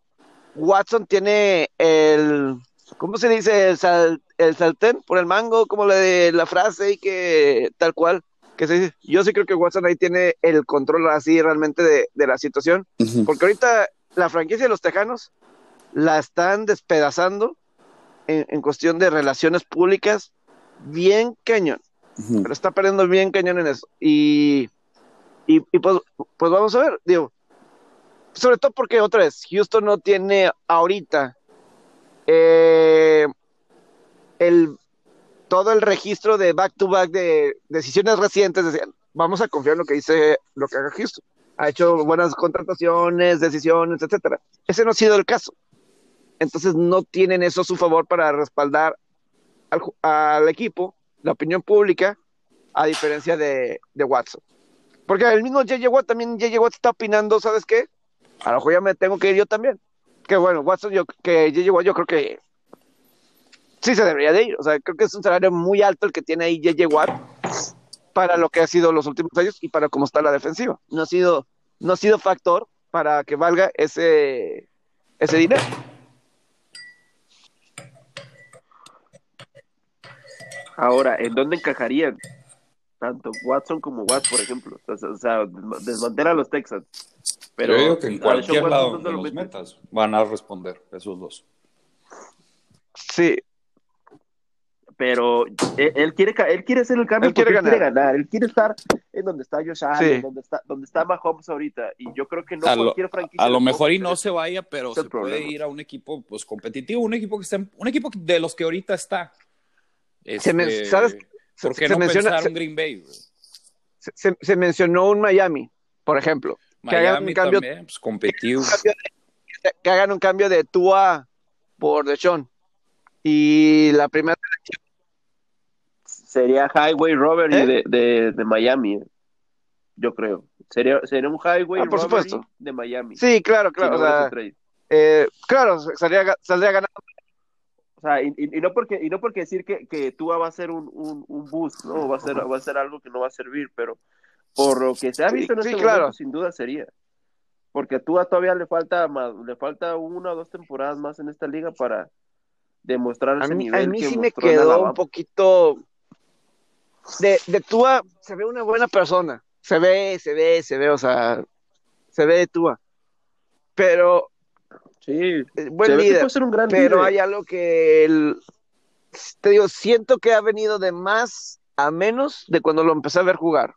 Watson tiene el, ¿cómo se dice? El, sal, el saltén por el mango, como la, la frase y que tal cual, que se dice. Yo sí creo que Watson ahí tiene el control así realmente de, de la situación, porque ahorita la franquicia de los Tejanos la están despedazando en, cuestión de relaciones públicas, bien cañón. Pero está perdiendo bien cañón en eso. Y, y, pues, pues vamos a ver, digo, sobre todo porque otra vez, Houston no tiene ahorita eh, el todo el registro de back to back de decisiones recientes. Decían, vamos a confiar en lo que dice lo que haga Houston. Ha hecho buenas contrataciones, decisiones, etcétera. Ese no ha sido el caso. Entonces no tienen eso a su favor para respaldar al, equipo, la opinión pública, a diferencia de, Watson. Porque el mismo J.J. Watt también, J.J. Watt está opinando, ¿sabes qué? A lo mejor ya me tengo que ir yo también. Que bueno, Watson, yo, que J.J. Watt, yo creo que sí se debería de ir. O sea, creo que es un salario muy alto el que tiene ahí J.J. Watt para lo que ha sido los últimos años y para cómo está la defensiva. No ha sido, no ha sido factor para que valga ese, ese dinero. Ahora, ¿en dónde encajarían? Tanto Watson como Watt, por ejemplo. O sea, desmantela a los Texans. Pero Yo digo que en cualquier lado donde los metas van a responder esos dos. Sí. Pero él, quiere él quiere ser el cambio él quiere, ganar. quiere ganar. Él quiere estar en donde está Josh Allen, donde está donde está Mahomes ahorita. Y yo creo que no a cualquier franquicia. A lo mejor y no se vaya, pero se puede ir a un equipo pues competitivo, un equipo que está, un equipo de los que ahorita está se ¿Sabes? ¿Por qué no menciona, Green Bay? Se, mencionó un Miami, por ejemplo. que hagan un cambio, también, pues competitivo. Que hagan un cambio de Tua por Deshaun. Y la primera sería Highway Robert ¿Eh? de, de, Miami, yo creo. Sería, sería un Highway ah, por de Miami. Sí, claro, claro. eh, claro, saldría, saldría ganando y, no porque, y no porque decir que, que Tua va a ser un, un, un, boost, ¿no? Va a, ser, va a ser algo que no va a servir, pero por lo que se ha visto en este momento, sin duda sería. Porque a Tua todavía le falta más, le falta una o dos temporadas más en esta liga para demostrar ese nivel. A mí sí me quedó un poquito. De, de Tua se ve una buena persona. Se ve, se ve, se ve, o sea, se ve de Tua. Pero Sí, eh, buen líder, pero hay algo que el, te digo, siento que ha venido de más a menos de cuando lo empecé a ver jugar.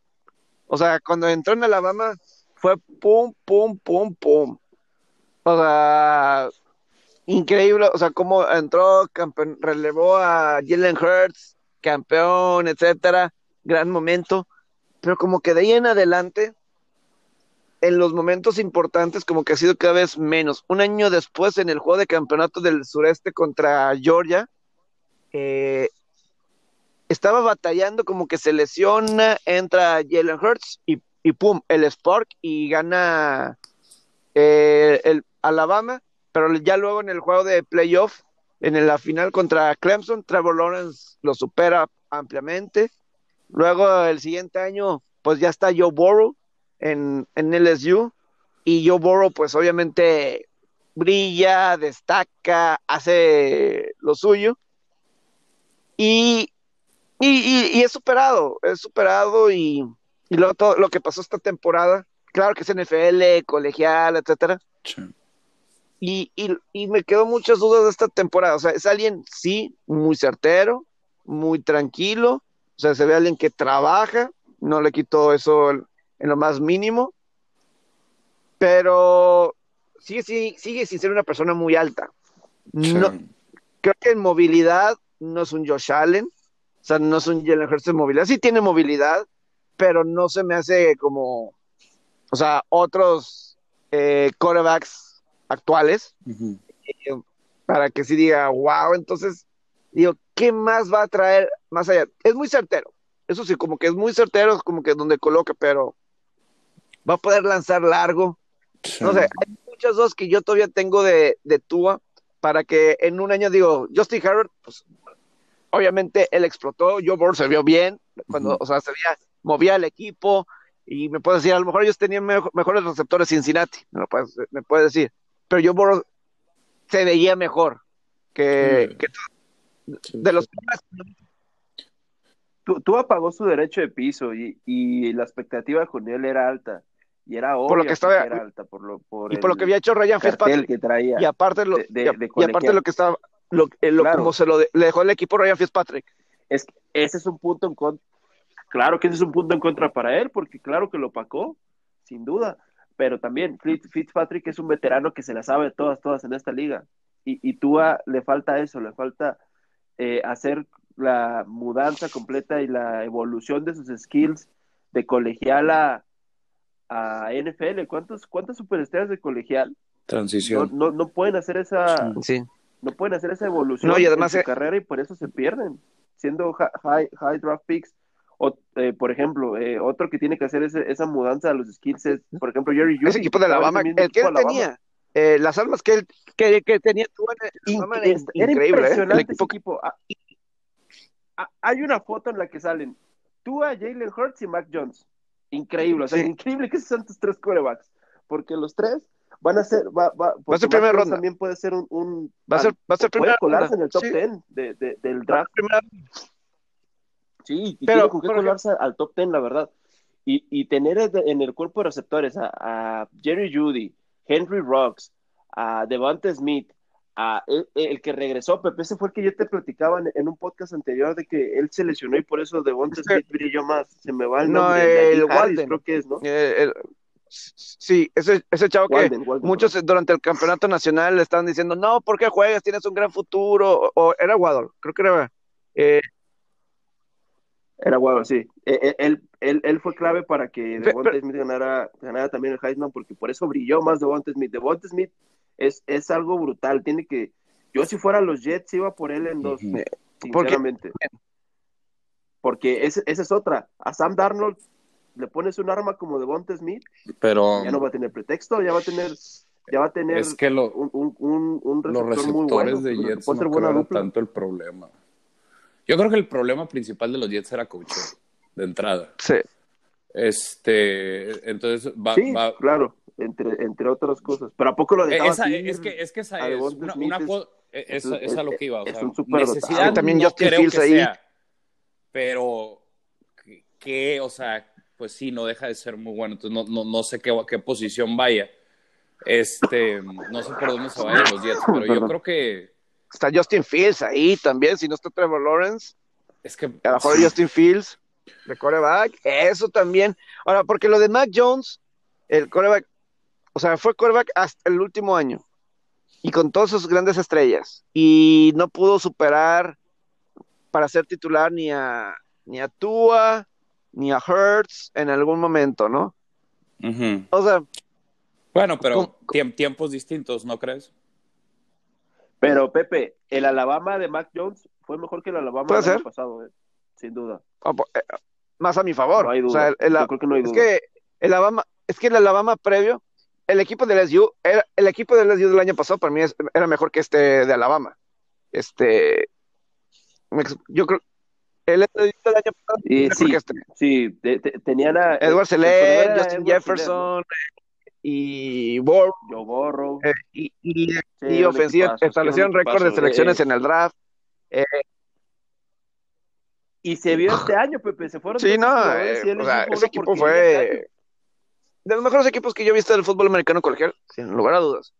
O sea, cuando entró en Alabama fue pum, pum, pum, pum. O sea, increíble, o sea, cómo entró, relevó a Jalen Hurts, campeón, etcétera, gran momento, pero como que de ahí en adelante en los momentos importantes como que ha sido cada vez menos. Un año después en el juego de campeonato del sureste contra Georgia, eh, estaba batallando como que se lesiona, entra Jalen Hurts y, y pum, el Spark y gana eh, el Alabama, pero ya luego en el juego de playoff, en la final contra Clemson, Trevor Lawrence lo supera ampliamente. Luego el siguiente año, pues ya está Joe Burrow, en, en LSU y Joe Burrow pues obviamente brilla, destaca, hace lo suyo y, es superado, es superado y, y luego todo lo que pasó esta temporada, claro que es NFL, colegial, etcétera. Y, y, y, me quedo muchas dudas de esta temporada. O sea, es alguien, sí, muy certero, muy tranquilo. O sea, se ve alguien que trabaja, no le quito eso en lo más mínimo, pero sigue, sigue, sigue sin ser una persona muy alta. No, creo que en movilidad no es un Josh Allen, o sea, no es un Jalen Hurts de movilidad, sí tiene movilidad, pero no se me hace como, o sea, otros eh, quarterbacks actuales, eh, para que sí diga, wow, entonces, digo, ¿qué más va a traer más allá? Es muy certero, eso sí, como que es muy certero, es como que donde coloca, pero va a poder lanzar largo. No sé, hay muchas dos que yo todavía tengo de, de Tua para que en un año digo, Justin Herbert, pues obviamente él explotó, Joe Burrow se vio bien, cuando, o sea, se veía, movía el equipo, y me puede decir, a lo mejor ellos tenían mejores receptores Cincinnati, me, puede, me puede decir, pero Joe Burrow se veía mejor que, de los Tú, apagó su derecho de piso y, y la expectativa con él era alta Y era obvio por lo que estaba era alta, por lo, por y por lo que había hecho Ryan Fitzpatrick que traía y aparte lo, de- de- y, de y aparte lo que estaba lo, eh, lo- Claro. como se lo de- le dejó el equipo Ryan Fitzpatrick es que ese es un punto en contra. Claro que ese es un punto en contra para él, porque claro que lo pacó, sin duda. Pero también Fitz- Fitzpatrick es un veterano que se la sabe todas, todas en esta liga. Y, y Tua le falta eso, le falta eh, hacer la mudanza completa y la evolución de sus skills de colegial a, a NFL. ¿Cuántos, ¿Cuántas superestrellas de colegial no, Transición. no, no pueden hacer esa, sí no pueden hacer esa evolución No, y además, en su carrera y por eso se pierden, siendo hi- high, high draft picks. O, eh, por ejemplo, eh, otro que tiene que hacer ese- esa mudanza a los skills es, por ejemplo, Jerry Judy. ese equipo de Alabama el que él Alabama. tenía eh, las armas que él que, que tenía tú en era increíble ¿eh? el impresionante equipo ese equipo. Ah, ah, hay una foto en la que salen Tua, Jalen Hurts y Mac Jones. Increíble, o sea, Sí. increíble que sean tus tres corebacks, porque los tres van a ser, va, va, porque ser Mac primera ronda. también puede ser un, un- va a ser va a ser puede primera colarse ronda. en el top Sí, 10 de, de- del va a draft. ser primera- Sí, y Pero, tiene con qué colarse al top 10, la verdad. Y, y tener en el cuerpo de receptores a, a Jerry Judy, Henry Rocks, a Devante Smith, a el, el que regresó, Pepe, ese fue el que yo te platicaba en, en un podcast anterior de que él se lesionó y por eso Devante Smith brilló más. Se me va el No, nombre. Najee el Harris, Walden. creo que es, ¿no? eh, el- sí ese ese chavo que Walden, muchos durante el campeonato nacional le estaban diciendo no ¿por qué juegas? tienes un gran futuro o, o era Waddle creo que era eh, Era guau, sí. Eh, eh, Él, él, él fue clave para que Devonta pero- Smith ganara, ganara también el Heisman, porque por eso brilló más Devonta Smith. Devonta Smith es, es algo brutal. Tiene que. Yo, si fuera los Jets, iba por él en dos, sinceramente. Porque ese- esa es otra. A Sam Darnold le pones un arma como Devonta Smith, Pero ya no va a tener pretexto, ya va a tener. Ya va a tener es que lo- un, un, un, un los receptor muy receptores bueno. de Jets no buena tanto el problema. Yo creo que el problema principal de los Jets era coach de entrada. sí Este, entonces va, Sí, va- claro, entre, entre otras cosas. Pero ¿a poco lo dejaba esa, es que es que esa es una, una es- esa, es lo que iba, o es sea, un necesidad también no creo Fields que ahí. sea, pero que- o sea, pues sí, no deja de ser muy bueno, entonces no, no, no sé qué, qué posición vaya, este, no sé por dónde se vayan los Jets, pero yo creo que está Justin Fields ahí también si no está Trevor Lawrence es que a lo mejor Justin Fields de coreback, eso también. Ahora, porque lo de Mac Jones, el coreback, o sea, fue coreback hasta el último año y con todas sus grandes estrellas y no pudo superar para ser titular ni a ni a Tua ni a Hurts en algún momento, ¿no? O sea, bueno, pero ¿Cómo- tiemp- tiempos distintos, ¿no crees? Pero Pepe, el Alabama de Mac Jones fue mejor que el Alabama del año pasado, eh, sin duda. o po- eh, más a mi favor. No hay O duda. sea, el- el- Yo creo que no hay es que el Alabama, es que el Alabama previo, el equipo de LSU, era- el equipo de LSU del año pasado para mí es- era mejor que este de Alabama. Este, yo creo, el LSU del año pasado mejor sí, este. sí, te- te- tenían a Edward era Justin Edward Jefferson y Select, Joe Burrow. eh, y, y, Sí, y un ofensiva establecieron récord de selecciones Eh, en el draft. Y se vio este año, Pepe, se fueron Sí, no, eh, o sea, ese equipo fue de los mejores equipos que yo he visto del fútbol americano colegial, sin lugar a dudas.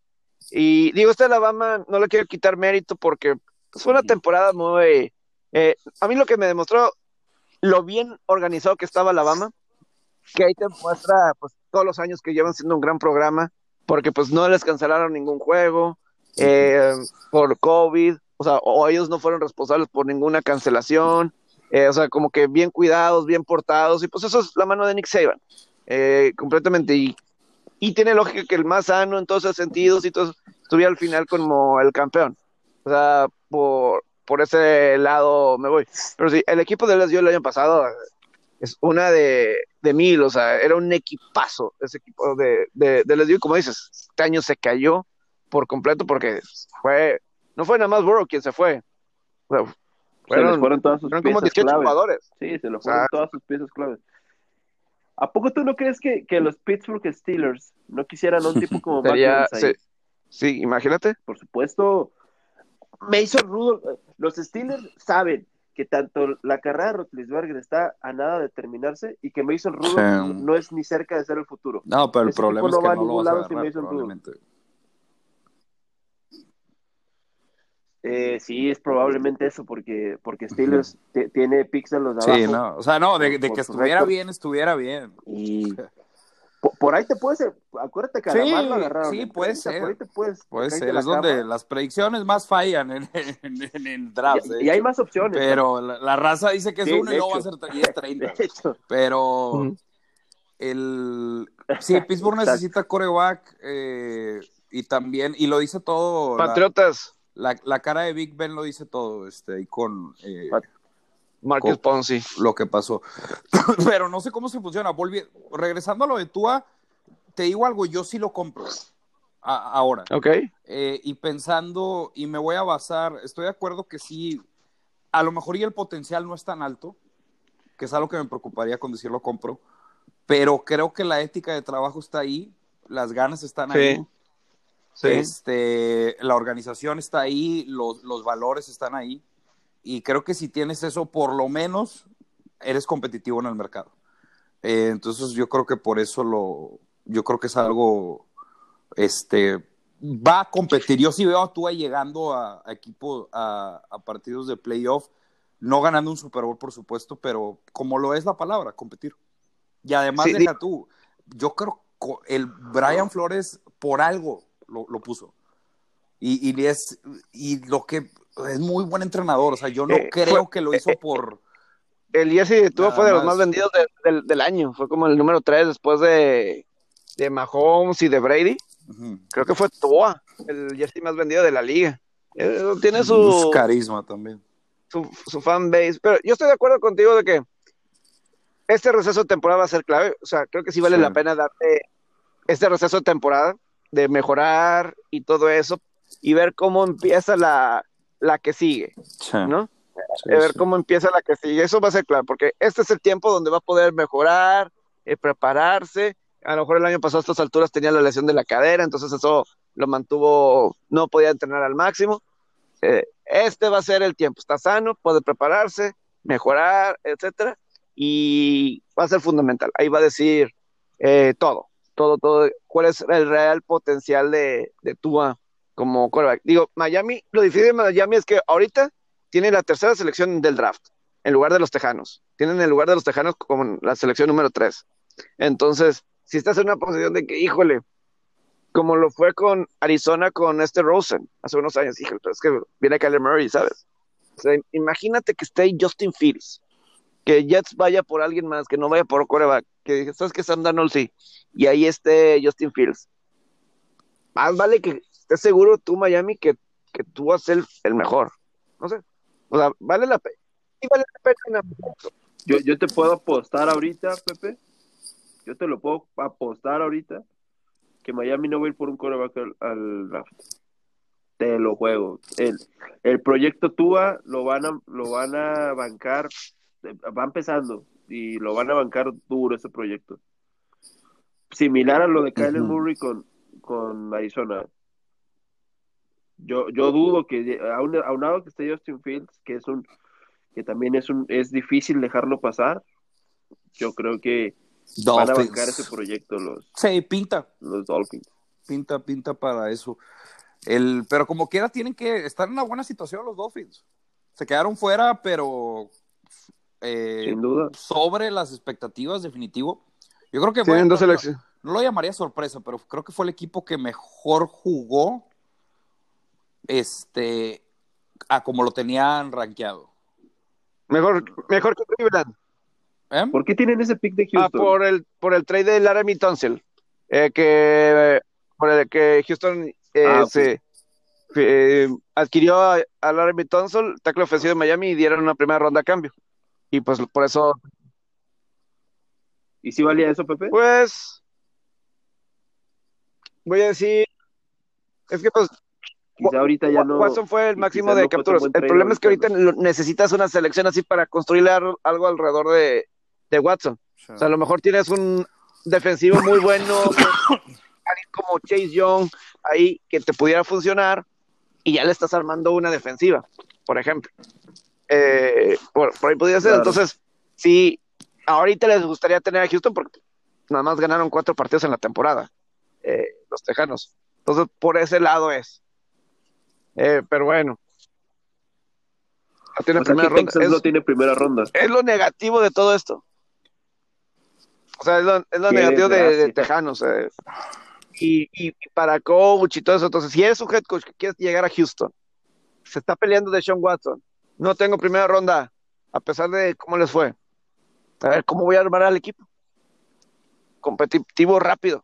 Y digo, este Alabama no le quiero quitar mérito porque pues, fue una temporada muy... eh, a mí lo que me demostró lo bien organizado que estaba Alabama, que ahí te muestra pues, todos los años que llevan siendo un gran programa, porque pues no les cancelaron ningún juego eh, por COVID, o sea, o ellos no fueron responsables por ninguna cancelación, eh, o sea, como que bien cuidados, bien portados, y pues eso es la mano de Nick Saban, eh, completamente, y, y tiene lógica que el más sano en todos esos sentidos y todo estuviera al final como el campeón, o sea, por, por ese lado me voy, pero sí, el equipo de LSU el año pasado es una de, de mil, o sea, era un equipazo ese equipo de, de, de LSU, como dices, este año se cayó por completo porque fue, no fue nada más Burrow quien se fue, o sea, Se les fueron, fueron todas sus fueron como piezas 18 claves. jugadores. Sí, se O sea, fueron todas sus piezas claves. ¿A poco tú no crees que, que los Pittsburgh Steelers no quisieran un tipo como Sería, sí, sí, imagínate. Por supuesto, Mason Rudolph, eh, los Steelers saben que tanto la carrera de Rotlisberger está a nada de terminarse y que Mason Rudolph Sí. no es ni cerca de ser el futuro. No, pero el Ese problema es no que va a no lo ningún vas a lado sin agarrar, probablemente. Eh, sí, es probablemente eso, porque, porque Steelers t- tiene picks de los de Sí, abajo. no, o sea, no, de, de que estuviera bien, estuviera bien. Y por, por ahí te puedes, acuérdate que a Sí, lo agarraron. sí, en puede 30, ser. Por ahí te puedes, Puede ser, la es donde cama. las predicciones más fallan en, en, en, en drafts. Y, y hay más opciones. Pero la, la raza dice que es Sí, uno y luego va a ser tre- y es 30. De hecho, Pero el sí, Pittsburgh necesita coreback eh, y también, y lo dice todo. la- Patriotas, La, la cara de Big Ben lo dice todo, este, ahí con eh, Marcus Ponzi. lo que pasó. Pero no sé cómo se funciona. Volvi- regresando a lo de Tua, te digo algo, yo sí lo compro a- ahora. Ok. Eh, y pensando, y me voy a basar, estoy de acuerdo que sí, a lo mejor y el potencial no es tan alto, que es algo que me preocuparía con decir lo compro, pero creo que la ética de trabajo está ahí, las ganas están ahí. Sí. Este, la organización está ahí, los, los valores están ahí, y creo que si tienes eso, por lo menos eres competitivo en el mercado. Eh, entonces yo creo que por eso lo, yo creo que es algo, este, va a competir. Yo sí veo a Tua llegando a, a equipo, a, a partidos de playoff, no ganando un Super Bowl, por supuesto, pero como lo es la palabra, competir. Y además, Sí, deja tú, yo creo co- el Brian Flores por algo lo, lo puso. Y, y, es, y lo que es muy buen entrenador, o sea, yo no Eh, creo fue- que lo hizo por... El Jesse de Tua Nada fue de los más. vendidos de- del, del año. Fue como el número 3 después de, de Mahomes y de Brady. Creo que fue Tua, el Jesse más vendido de la liga. Eh, Tiene Su su, carisma también. su, su fan base. Pero yo estoy de acuerdo contigo de que este receso de temporada va a ser clave. O sea, creo que sí vale Sí. la pena darte este receso de temporada, de mejorar y todo eso, y ver cómo empieza la, la que sigue, Sí, ¿no? sí, a ver sí. cómo empieza la que sigue. Eso va a ser claro, porque este es el tiempo donde va a poder mejorar, eh, prepararse. A lo mejor el año pasado a estas alturas tenía la lesión de la cadera, entonces eso lo mantuvo, no podía entrenar al máximo. Eh, este va a ser el tiempo, está sano, puede prepararse, mejorar, etcétera, y va a ser fundamental. Ahí va a decir eh, todo, todo, todo, cuál es el real potencial de, de Tua como quarterback. Digo, Miami, lo difícil de Miami es que ahorita tiene la tercera selección del draft, en lugar de los Tejanos. Tienen el lugar de los Tejanos como la selección número 3. Entonces, si estás en una posición de que, híjole, como lo fue con Arizona con este Rosen hace unos años, híjole, pero es que viene Kyler Murray, ¿sabes? O sea, imagínate que esté Justin Fields, que Jets vaya por alguien más, que no vaya por quarterback, que sabes que Sam Darnold sí, y ahí esté Justin Fields. Más vale que estés seguro tú, Miami, que, que tú vas a ser el mejor. No sé. O sea, vale la pena. Sí vale la pena. yo, yo te puedo apostar ahorita, Pepe. Yo te lo puedo apostar ahorita que Miami no va a ir por un coreback al, al draft. Te lo juego. El, el proyecto Tua lo van a, lo van a bancar, eh, va empezando y lo van a bancar duro ese proyecto. Similar a lo de Kyler. Murray con, con Arizona. Yo, yo dudo que aun- aunado que esté Justin Fields, que es un que también es un es difícil dejarlo pasar. Yo creo que van a bancar ese proyecto los, Sí, pinta, los Dolphins. pinta, pinta para eso. El, pero como quiera tienen que estar en una buena situación los Dolphins. Se quedaron fuera, pero eh, Sin duda. sobre las expectativas, definitivo. Yo creo que Tienen bueno, dos no- selecciones. no lo llamaría sorpresa, pero creo que fue el equipo que mejor jugó este a como lo tenían rankeado. Mejor, mejor que Cleveland. ¿Eh? ¿Por qué tienen ese pick de Ah, Houston? por el, por el trade de Laramie Tunsil. Eh, que, por el que Houston eh, Ah, se, eh, adquirió a, a Laramie Tunsil, tackle ofensivo de Miami, y dieron una primera ronda a cambio. Y pues por eso, ¿Y si valía eso, Pepe? pues, voy a decir, es que pues Quizá ahorita ya no. Watson fue el máximo de no capturas. El problema es que ahorita, necesitas una selección así para construirle ar- algo alrededor de, de Watson. O sea, a lo mejor tienes un defensivo muy bueno, alguien como Chase Young ahí que te pudiera funcionar y ya le estás armando una defensiva, por ejemplo. Eh, por, por ahí podría ser. Claro. Entonces, sí, ahorita les gustaría tener a Houston porque nada más ganaron cuatro partidos en la temporada, eh, los Tejanos. Entonces, por ese lado es. Eh, pero bueno. No tiene O sea, primera que ronda. Texas Es, no tiene primera ronda. es lo negativo de todo esto. O sea, es lo, es lo Qué negativo de, de. Tejanos. eh. Y, y para coach y todo eso. Entonces, si eres un head coach que quieres llegar a Houston, se está peleando de Sean Watson. No tengo primera ronda, a pesar de cómo les fue. A ver, ¿cómo voy a armar al equipo? Competitivo rápido.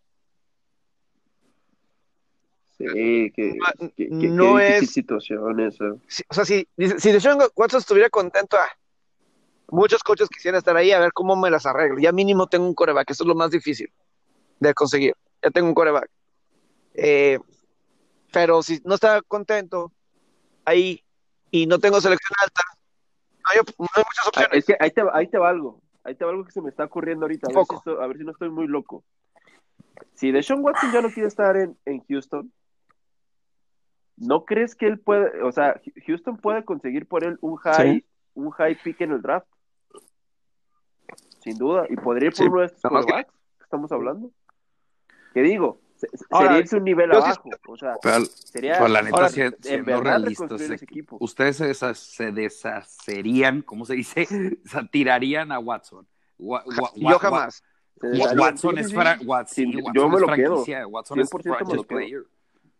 Sí, que, No, que, que- no qué es- situación. Si- o sea, si, si Deshaun Watson estuviera contento, ah, muchos coaches quisieran estar ahí a ver cómo me las arreglo. Ya mínimo tengo un coreback, eso es lo más difícil de conseguir. Ya tengo un coreback. Eh, pero si no está contento ahí y no tengo selección alta, no hay, no hay muchas Ah, opciones. Es que ahí te, ahí te va algo. Ahí te va algo que se me está ocurriendo ahorita. A ver, si estoy, a ver si no estoy muy loco. Si Deshaun Watson ya no quiere estar en, en Houston, ¿no crees que él puede, o sea, Houston puede conseguir por él un high, Sí. un high pick en el draft? Sin duda. Y podría ir por Sí, uno de estos más que- estamos hablando. ¿Qué digo? Se- se- Ahora, sería irse un nivel sí- abajo. O sea, Pero, sería. pero la neta, Ahora, si- en verdad realistas, ese equipo. ustedes se, desa- se deshacerían, ¿cómo se dice? O sea, tirarían a Watson. Wa- wa- Yo jamás. Se. Watson Sí, es sí. Watson, Sí, sí, Watson yo me es lo quedo. franquicia, Watson es 100% me lo franchise quedo. player. O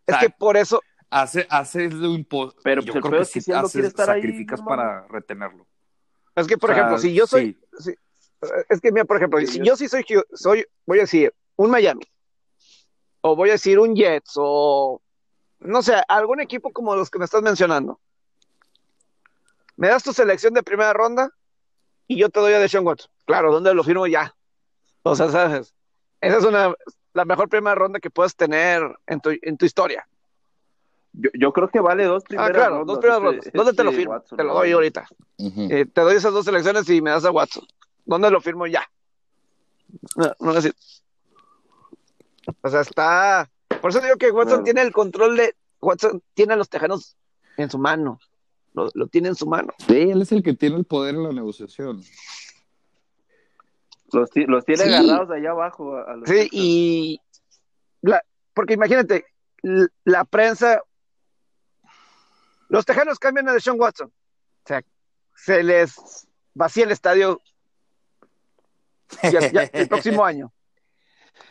Es sea, que por eso, hace, hace lo imposible. Pero, yo pues, el creo peor que es que sí si no haces, estar ahí, sacrificas para retenerlo. es que por O sea, ejemplo, si yo soy, sí. es que mira, por ejemplo, Sí, si yo- yo sí soy, soy, voy a decir, un Miami, o voy a decir un Jets, o no sé, algún equipo como los que me estás mencionando. Me das tu selección de primera ronda y yo te doy a Deshaun Watson. Claro, ¿dónde lo firmo ya? O sea, sabes, esa es una, la mejor primera ronda que puedes tener en tu, en tu historia. Yo, yo creo que vale dos Ah, primeras claro, rondas. dos primeras ese- rondas. ¿Dónde te lo firmo? Watson, te lo doy ahorita. Eh, te doy esas dos selecciones y me das a Watson. ¿Dónde lo firmo ya? No, no necesito. O sea, está. Por eso digo que Watson Claro. tiene el control de. Watson tiene a los tejanos en su mano. Lo, lo tiene en su mano. Sí, él es el que tiene el poder en la negociación. Los, los tiene Sí. agarrados allá abajo. A, a los Sí, y. la- porque imagínate, la prensa. Los tejanos cambian a Deshaun Watson. O sea, se les vacía el estadio ya- ya el próximo año.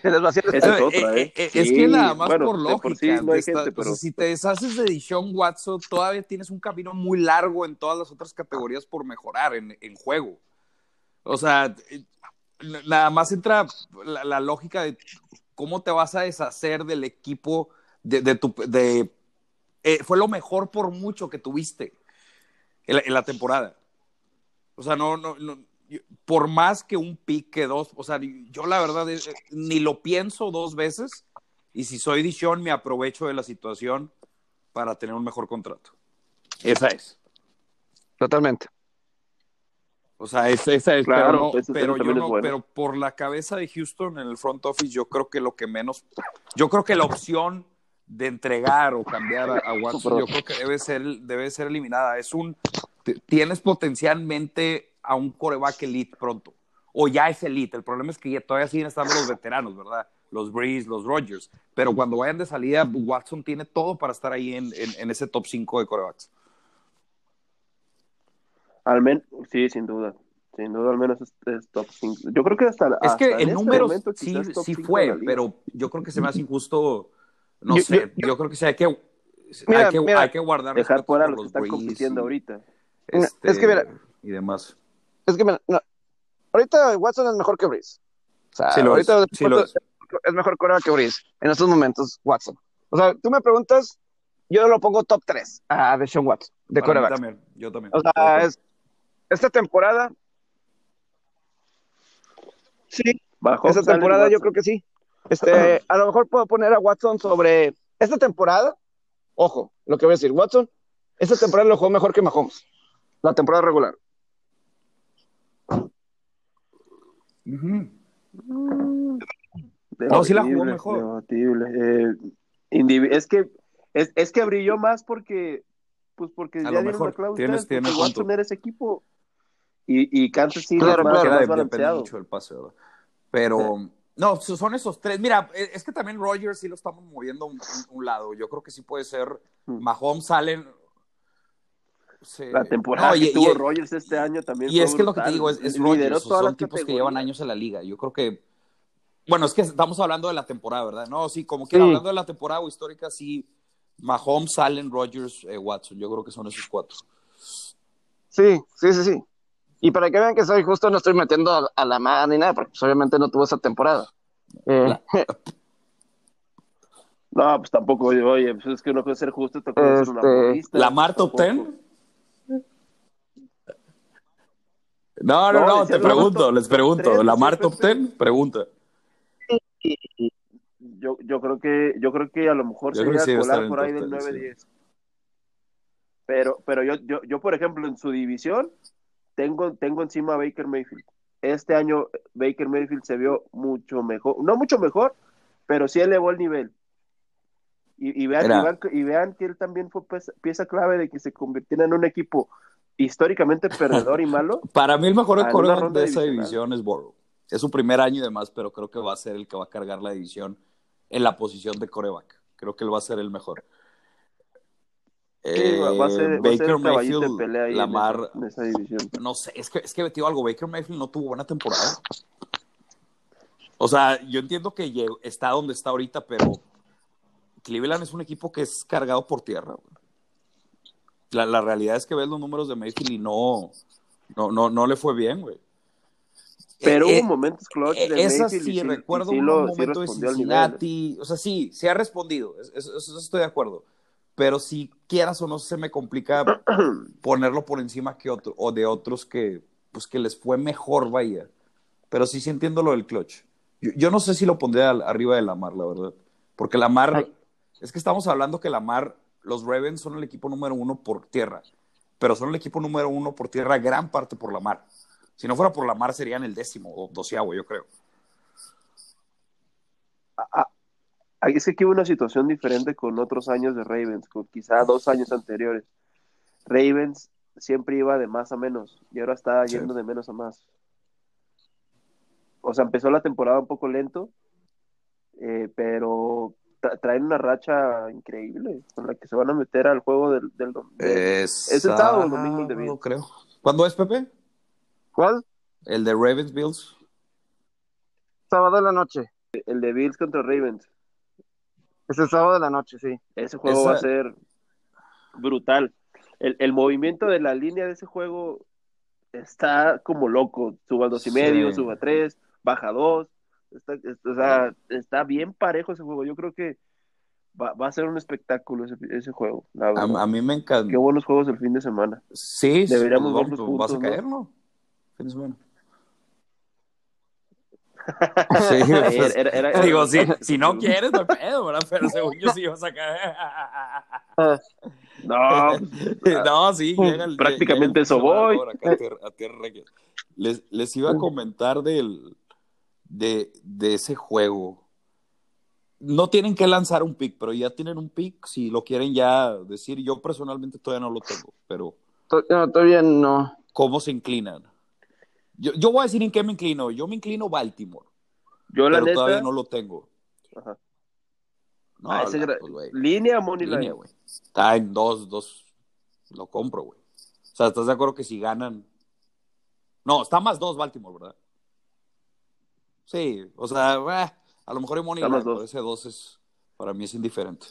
Se les vacía el Esa estadio. es otra, ¿eh? Es Sí, que nada más bueno, por lógica. sí no está- gente, pero- si te deshaces de Deshaun Watson, todavía tienes un camino muy largo en todas las otras categorías por mejorar en, en juego. O sea, eh, nada más entra la, la lógica de cómo te vas a deshacer del equipo de, de tu... De, eh, fue lo mejor por mucho que tuviste en la, en la temporada. O sea, no, no, no, por más que un pick que dos, o sea, yo la verdad eh, ni lo pienso dos veces y si soy Dishon me aprovecho de la situación para tener un mejor contrato. Esa es. Totalmente. O sea, esa, esa es, Claro, pero, no- yo es no, bueno. pero por la cabeza de Houston en el front office, yo creo que lo que menos, yo creo que la opción de entregar o cambiar a, a Watson, yo creo que debe ser, debe ser eliminada. Es un, tienes potencialmente a un coreback elite pronto, o ya es elite. El problema es que ya todavía siguen estando los veteranos, ¿verdad? Los Breeze, los Rodgers. Pero cuando vayan de salida, Watson tiene todo para estar ahí en, en- en ese top 5 de corebacks. Al menos, sí, sin duda. Sin duda, al menos es, es top 5. Yo creo que hasta. Es que hasta el este número momento sí, sí fue, pero yo creo que se me hace injusto, no Yo- sé, yo- yo, creo que sí hay que, Mira, hay que, mira, hay que guardar Dejar fuera los que están compitiendo y, ahorita. este, Es que mira- y demás. Es que, mira, no, ahorita Watson es mejor que Breeze. O sea, Sí lo es, ahorita sí lo es. es mejor coreback que Breeze. En estos momentos, Watson. O sea, tú me preguntas, yo lo pongo top 3 a Deshaun Watson, de coreback. también, yo también. O sea, es, esta temporada, sí, Bajo esta temporada yo creo que sí. Este, a lo mejor puedo poner a Watson sobre esta temporada. Ojo, lo que voy a decir, Watson, esta temporada lo jugó mejor que Mahomes, la temporada regular. Ujú. No, sí la jugó mejor. Eh, es que es, es que brilló más porque pues porque A ya lo dieron mejor. la cláusula, Tienes- porque tienes Watson era ese equipo. Y, y Kansas City Claro, más, claro. más balanceado. mucho del pase, ¿verdad? Pero, no, so- son esos tres. Mira, e- es que también Rogers sí lo estamos moviendo a un, un- lado. Yo creo que sí puede ser. Hmm. Mahomes salen. se- La temporada No, que y- tuvo y- Rodgers este año también Y fue es que lo que te digo es, todas son tipos que llevan años en la liga. Yo creo que, bueno, es que estamos hablando de la temporada, ¿verdad? No, sí, como quiera, Sí. hablando de la temporada o histórica, sí, Mahomes, Allen, Rodgers, eh, Watson, yo creo que son esos cuatro. Sí, sí, sí, sí. Y para que vean que soy justo, no estoy metiendo a, a la mar ni nada, porque pues, obviamente no tuvo esa temporada. Eh, La- No, pues tampoco, oye, oye, pues es que no puede ser justo, te puede ser una Este, modista, ¿Lamar top. 10? No, no, No, te pregunto, les pregunto. tres, ¿Lamar decía top. 10? Pregunta. Yo, yo creo que, yo creo que a lo mejor sí sería estar colar por ahí del 10, 9-10. Pero, pero yo, yo, yo, por ejemplo, en su división, tengo, tengo encima a Baker Mayfield. Este año Baker Mayfield se vio mucho mejor, no mucho mejor, pero sí elevó el nivel. Y, y, vean, y, vean, que- y vean que él también fue pieza, pieza clave de que se convirtiera en un equipo históricamente perdedor y malo. Para mí el mejor ronda de esa división es Burrow. Es su primer año y demás, pero creo que va a ser el que va a cargar la división en la posición de coreback. Creo que él va a ser el mejor. Va, a ser, Eh, va a ser Baker de Mayfield, pelea ahí en Lamar, esa- en esa división. no sé, es que, es que algo, Baker Mayfield no tuvo buena temporada. O sea, yo entiendo que está donde está ahorita, pero Cleveland es un equipo que es cargado por tierra. La, la realidad es que ves los números de Mayfield y no, no, no, no le fue bien, güey. Pero Eh, hubo momentos clutch de esa Mayfield sí, recuerdo y sí un lo- sí momento de. Cincinnati, o sea, sí, se ha respondido, es- es- eso estoy de acuerdo, pero si quieras o no se me complica ponerlo por encima que otro, o de otros que, pues que les fue mejor, vaya, pero sí, sí entiendo lo del clutch. Yo, yo no sé si lo pondría al- arriba de Lamar, la verdad, porque Lamar, Ay. es que estamos hablando que Lamar, los Ravens son el equipo número uno por tierra, pero son el equipo número uno por tierra gran parte por Lamar. Si no fuera por Lamar serían el décimo o doceavo, yo creo. Ah, Es que aquí hubo una situación diferente con otros años de Ravens, con quizá dos años anteriores. Ravens siempre iba de más a menos y ahora está Sí. yendo de menos a más. O sea, empezó la temporada un poco lento, eh, pero tra- traen una racha increíble con la que se van a meter al juego del, del, del- Es, ¿Es el sábado o el domingo de Bills? creo. ¿Cuándo es, Pepe? ¿Cuál? El de Ravens Bills. Sábado de la noche. el de Bills contra Ravens. Es el sábado de la noche, sí. Ese juego Esa- va a ser brutal. El, el movimiento de la línea de ese juego está como loco. Suba dos y Sí. medio, suba tres, baja dos. Está, es- o sea, está bien parejo ese juego. Yo creo que va, va a ser un espectáculo ese, ese juego. la A, a mí me encanta. Qué buenos juegos el fin de semana. Sí, Deberíamos pues, verlos vamos, vas a juntos, ¿no? caer, ¿no? Fin de semana. Sí, Era- pues, era- era- digo, si, si no quieres, no pedo, ¿verdad? Pero según yo sí vas a caer. No, no, sí, Prácticamente llega el eso voy. acá a tierra- a Tierra. Les, les iba a comentar del, de, de ese juego. No tienen que lanzar un pick, pero ya tienen un pick. Si lo quieren ya decir, yo personalmente todavía no lo tengo, pero no, todavía no. ¿cómo se inclinan? Yo, yo voy a decir en qué me inclino. Yo me inclino Baltimore, yo la pero neta. todavía no lo tengo. Ajá. No, Ah, ese la- gra- pues, línea Money Línea, güey. Está en dos, dos. Lo compro, güey. O sea, ¿estás de acuerdo que si ganan? No, está más dos Baltimore, ¿verdad? Sí, o sea, eh, a lo mejor hay money line, pero ese dos es, para mí es indiferente.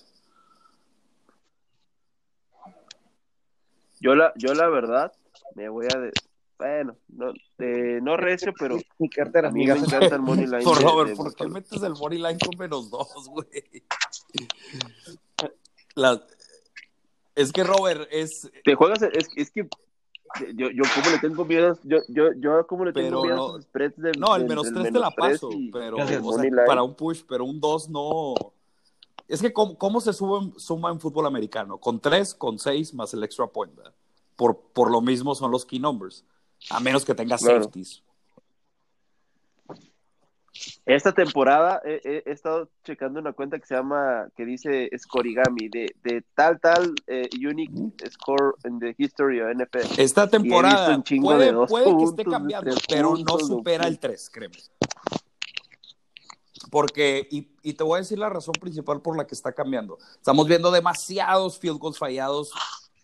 Yo la, yo la verdad me voy a de, bueno, no, de- no recio, pero Mi cartera, a mí me encanta el money line. Por Robert, de ¿por qué metes el money line con menos dos, güey? La- Es que Robert es, Te juegas, es, es que yo, yo como le tengo miedo, yo, yo, yo como le tengo Pero miedo no- a spreads de No, el del- menos del tres te la paso, y- pero o sea, para un push, pero un dos no. Es que ¿cómo, cómo se sube, suma en fútbol americano? Con tres, con seis, más el extra point, ¿verdad? Por, por lo mismo son los key numbers, a menos que tengas Claro. safeties. Esta temporada he, he, estado checando una cuenta que se llama, que dice Scorigami, de, de tal, tal, eh, unique score in the history of NFL. Esta temporada puede, puede que esté cambiando, pero no supera el 3, créeme. Porque, y, y, te voy a decir la razón principal por la que está cambiando. Estamos viendo demasiados field goals fallados,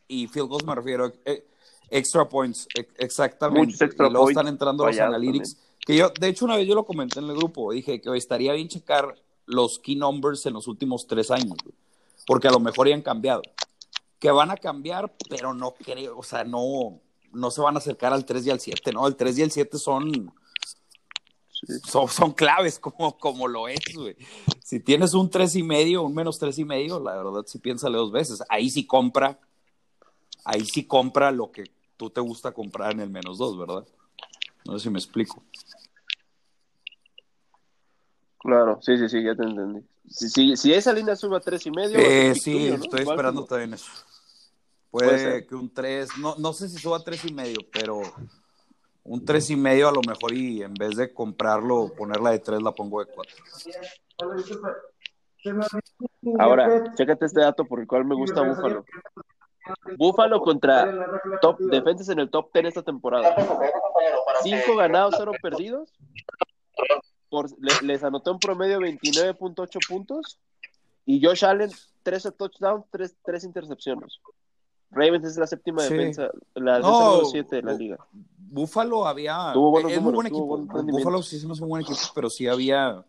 y field goals me refiero, eh, extra points, e, exactamente. Extra y luego están entrando los analytics. También que yo, de hecho, una vez yo lo comenté en el grupo, dije que estaría bien checar los key numbers en los últimos tres años, porque a lo mejor ya han cambiado. Que van a cambiar, pero no creo, o sea, no, no se van a acercar al 3 y al 7, ¿no? El 3 y el 7 son, son, son, claves como, como lo es, güey. Si tienes un 3 y medio, un menos 3 y medio, la verdad sí piénsale dos veces. Ahí sí compra, ahí sí compra lo que tú te gusta comprar en el menos 2, ¿verdad? No sé si me explico. Claro, sí, sí, sí, ya te entendí. Si, si, si esa línea sube a tres y medio. Eh, sí, estoy esperando también eso. Puede, que un 3, no, no sé si suba a tres y medio, pero un tres y medio a lo mejor y en vez de comprarlo, ponerla de 3, la pongo de 4. Ahora, chécate este dato por el cual me gusta Búfalo. Búfalo contra top defensas en el top 10 esta temporada. 5 ganados, 0 perdidos les anotó un promedio de 29.8 puntos y Josh Allen 13 touchdowns, 3, 3 intercepciones. Ravens es la séptima defensa, la no, 7 de la liga. Buffalo había. Tuvo buenos es muy buen equipo. Buffalo sí es un buen equipo, pero sí había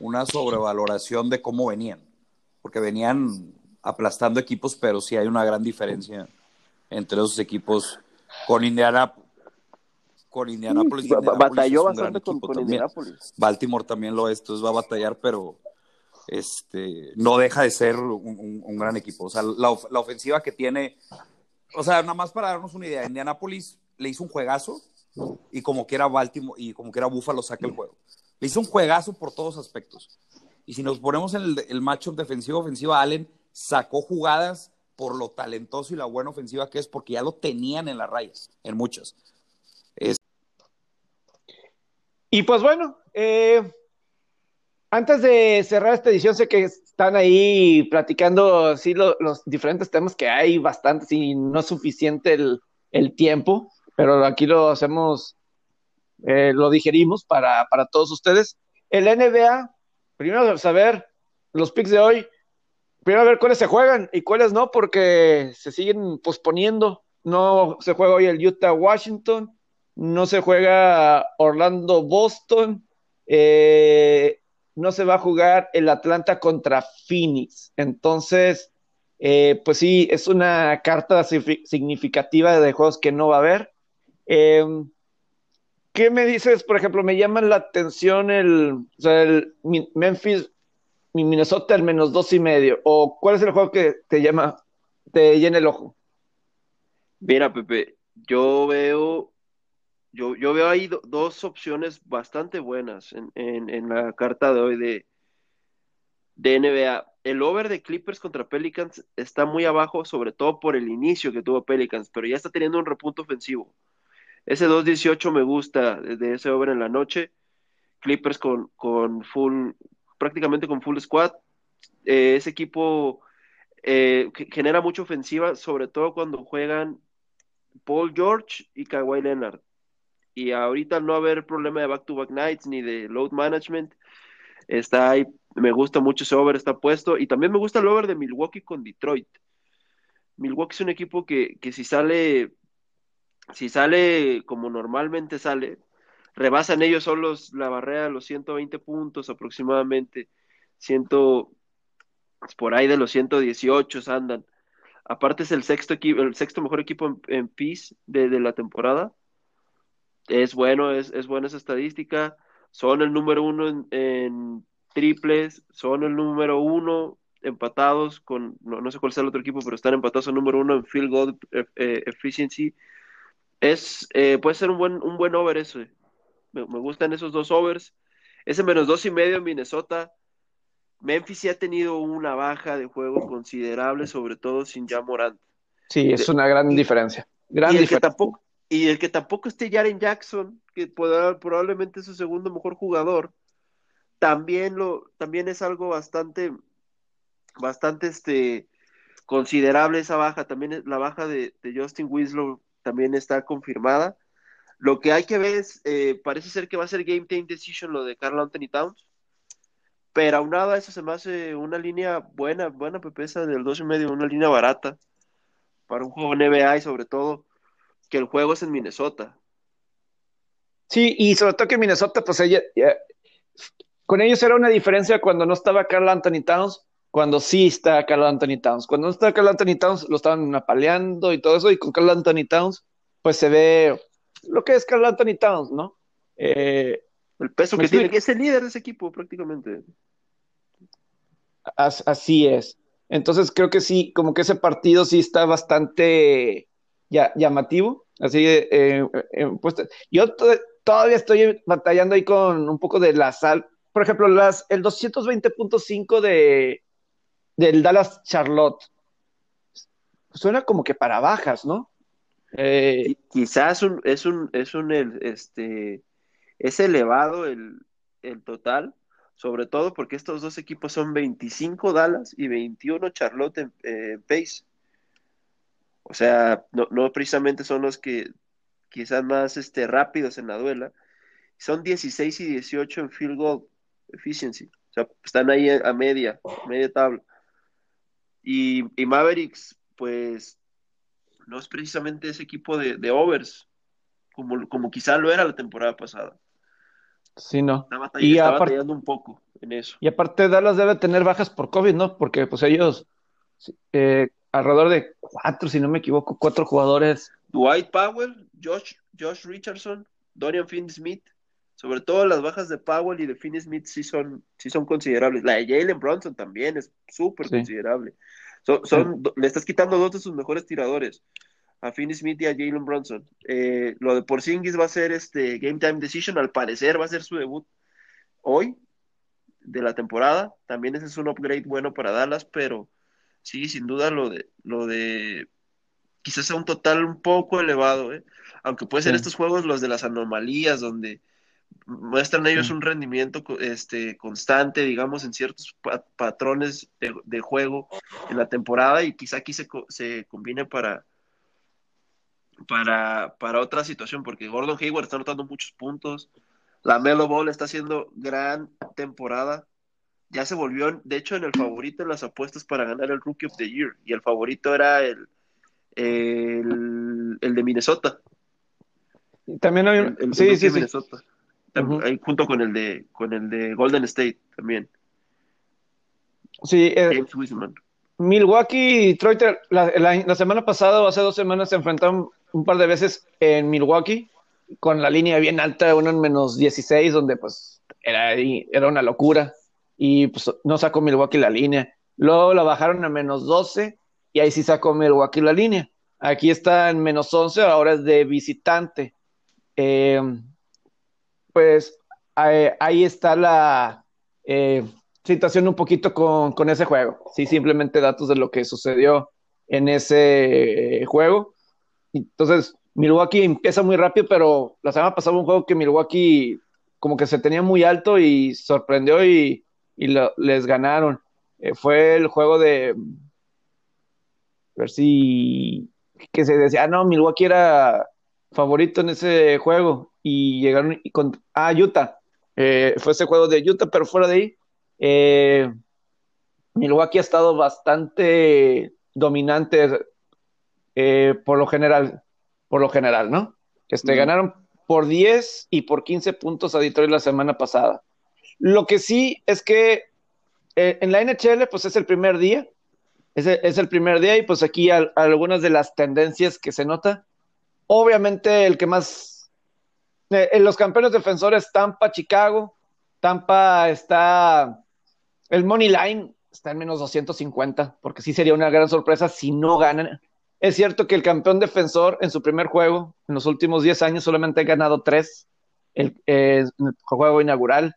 una sobrevaloración de cómo venían. Porque venían aplastando equipos, pero sí hay una gran diferencia entre esos equipos con Indiana, con Indianapolis. batalló bastante con, Indianapolis. Baltimore también lo es, entonces va a batallar, pero este no deja de ser un, gran equipo. O sea, la, la, ofensiva que tiene, o sea, nada más para darnos una idea, Indianapolis le hizo un juegazo y como quiera Baltimore y como quiera Buffalo saca el juego. Le hizo un juegazo por todos aspectos. Y si nos ponemos en el, el matchup defensivo-ofensiva, Allen sacó jugadas por lo talentoso y la buena ofensiva que es, porque ya lo tenían en las rayas, en muchas. Y pues bueno, eh, antes de cerrar esta edición, sé que están ahí platicando sí, los diferentes temas que hay bastantes y no es suficiente el, tiempo, pero aquí lo hacemos, eh, lo digerimos para, para todos ustedes. El NBA, primero saber los picks de hoy, primero ver cuáles se juegan y cuáles no, porque se siguen posponiendo. No se juega hoy el Utah-Washington, no se juega Orlando-Boston, eh, no se va a jugar el Atlanta contra Phoenix. Entonces, eh, pues sí, es una carta significativa de juegos que no va a haber. Em, ¿Qué me dices? Por ejemplo, me llama la atención el Memphis, Minnesota, el menos dos y medio. ¿O cuál es el juego que te llama, te llena el ojo? Mira, Pepe, yo veo yo, yo veo ahí dos opciones bastante buenas en, en, la carta de hoy de, de NBA. El over de Clippers contra Pelicans está muy abajo, sobre todo por el inicio que tuvo Pelicans, pero ya está teniendo un repunto ofensivo. Ese 2-18 me gusta de ese over en la noche. Clippers con, con full, prácticamente con full squad. Eh, ese equipo eh, genera mucha ofensiva, sobre todo cuando juegan Paul George y Kawhi Leonard y ahorita no haber problema de back-to-back nights ni de load management, está ahí, me gusta mucho ese over, está puesto, y también me gusta el over de Milwaukee con Detroit. Milwaukee es un equipo que, que si sale, si sale como normalmente sale, rebasan ellos solos la barrera de los 120 puntos aproximadamente, ciento, por ahí de los 118 andan. Aparte es el sexto equipo, el sexto mejor equipo en, en PIS de, la temporada es bueno, es, es buena esa estadística. Son el número uno en, triples, son el número uno empatados con, no, sé cuál es el otro equipo, pero están empatados el número uno en field goal eh, efficiency. Es, eh, puede ser un buen, un buen over eso. Me, gustan esos dos overs. Ese menos dos y medio en Minnesota. Memphis sí ha tenido una baja de juego considerable, sobre todo sin ya Morant. Sí, es una gran diferencia. Gran diferencia. tampoco, y el que tampoco esté Jaren Jackson, que pueda, probablemente es su segundo mejor jugador, también lo, también es algo bastante, bastante este considerable esa baja. También la baja de, Justin Winslow también está confirmada. Lo que hay que ver es, eh, parece ser que va a ser game time decision lo de Carl Anthony Towns. Pero aunado a eso se me hace una línea buena, buena pepesa del 2 y medio, una línea barata para un juego NBA y sobre todo que el juego es en Minnesota. Sí, y sobre todo que Minnesota, pues ella, con ellos era una diferencia cuando no estaba Carl Anthony Towns, cuando sí está Carl Anthony Towns. Cuando no está Carl Anthony Towns, lo estaban apaleando y todo eso, y con Carl Anthony Towns, pues se ve lo que es Carl Anthony Towns, ¿no? Eh, el peso que tiene, que es el líder de ese equipo prácticamente. así es. Entonces creo que sí, como que ese partido sí está bastante llamativo. Así, eh, eh, pues, yo todavía estoy batallando ahí con un poco de la sal. Por ejemplo, las, el 220.5 de del Dallas Charlotte suena como que para bajas, ¿no? Eh, quizás un, es un, es un, este, es elevado el, el total, sobre todo porque estos dos equipos son 25 Dallas y 21 Charlotte en eh, pace. O sea, no, no, precisamente son los que quizás más este, rápidos en la duela. Son 16 y 18 en field goal efficiency. O sea, están ahí a media, media tabla. Y, y Mavericks, pues, no es precisamente ese equipo de, de overs, como, como quizá lo era la temporada pasada. Sí, no. y batallando un poco en eso. Y aparte Dallas debe tener bajas por COVID, ¿no? Porque pues ellos, eh, alrededor de cuatro, si no me equivoco, cuatro jugadores. Dwight Powell, Josh, Josh Richardson, Dorian Finney-Smith, sobre todo las bajas de Powell y de Finney-Smith sí son, sí son considerables. La de Jalen Bronson también es súper considerable. Son, Le estás quitando dos de sus mejores tiradores a Finney Smith y a Jalen Bronson. Eh, lo de Porzingis va a ser este Game Time Decision, al parecer va a ser su debut hoy de la temporada. También ese es un upgrade bueno para Dallas, pero sí, sin duda lo de lo de quizás sea un total un poco elevado, ¿eh? aunque puede ser estos juegos los de las anomalías donde muestran ellos un rendimiento este, constante, digamos, en ciertos patrones de, juego en la temporada y quizá aquí se, se combine para, para, para otra situación, porque Gordon Hayward está anotando muchos puntos, la Melo Ball está haciendo gran temporada, ya se volvió, de hecho, en el favorito en las apuestas para ganar el Rookie of the Year, y el favorito era el, el, de Minnesota. También hay un... sí, sí, Minnesota. Junto con el de con el de Golden State también. Sí, eh, Milwaukee y Detroit la, la, semana pasada o hace dos semanas se enfrentaron un par de veces en Milwaukee con la línea bien alta, uno en menos 16, donde pues era, era una locura y pues no sacó Milwaukee la línea. Luego la bajaron a menos 12 y ahí sí sacó Milwaukee la línea. Aquí está en menos 11, ahora es de visitante. Eh, pues ahí, está la eh, situación un poquito con, con, ese juego. Sí, simplemente datos de lo que sucedió en ese juego. Entonces, Milwaukee empieza muy rápido, pero la semana pasada un juego que Milwaukee como que se tenía muy alto y sorprendió y, les ganaron. Eh, fue el juego de a ver si que se decía, ah, no, Milwaukee era favorito en ese juego y llegaron y con ah, Utah. Eh, fue ese juego de Utah, pero fuera de ahí, eh, Milwaukee ha estado bastante dominante eh, por lo general, por lo general, ¿no? Este, Ganaron por 10 y por 15 puntos a Detroit la semana pasada. Lo que sí es que eh, en la NHL, pues es el primer día, es el, es el primer día y pues aquí algunas de las tendencias que se nota. Obviamente el que más, en los campeones defensores, Tampa, Chicago, Tampa está, el Money Line está en menos 250, porque sí sería una gran sorpresa si no ganan es cierto que el campeón defensor en su primer juego, en los últimos 10 años, solamente ha ganado 3 el, en el juego inaugural,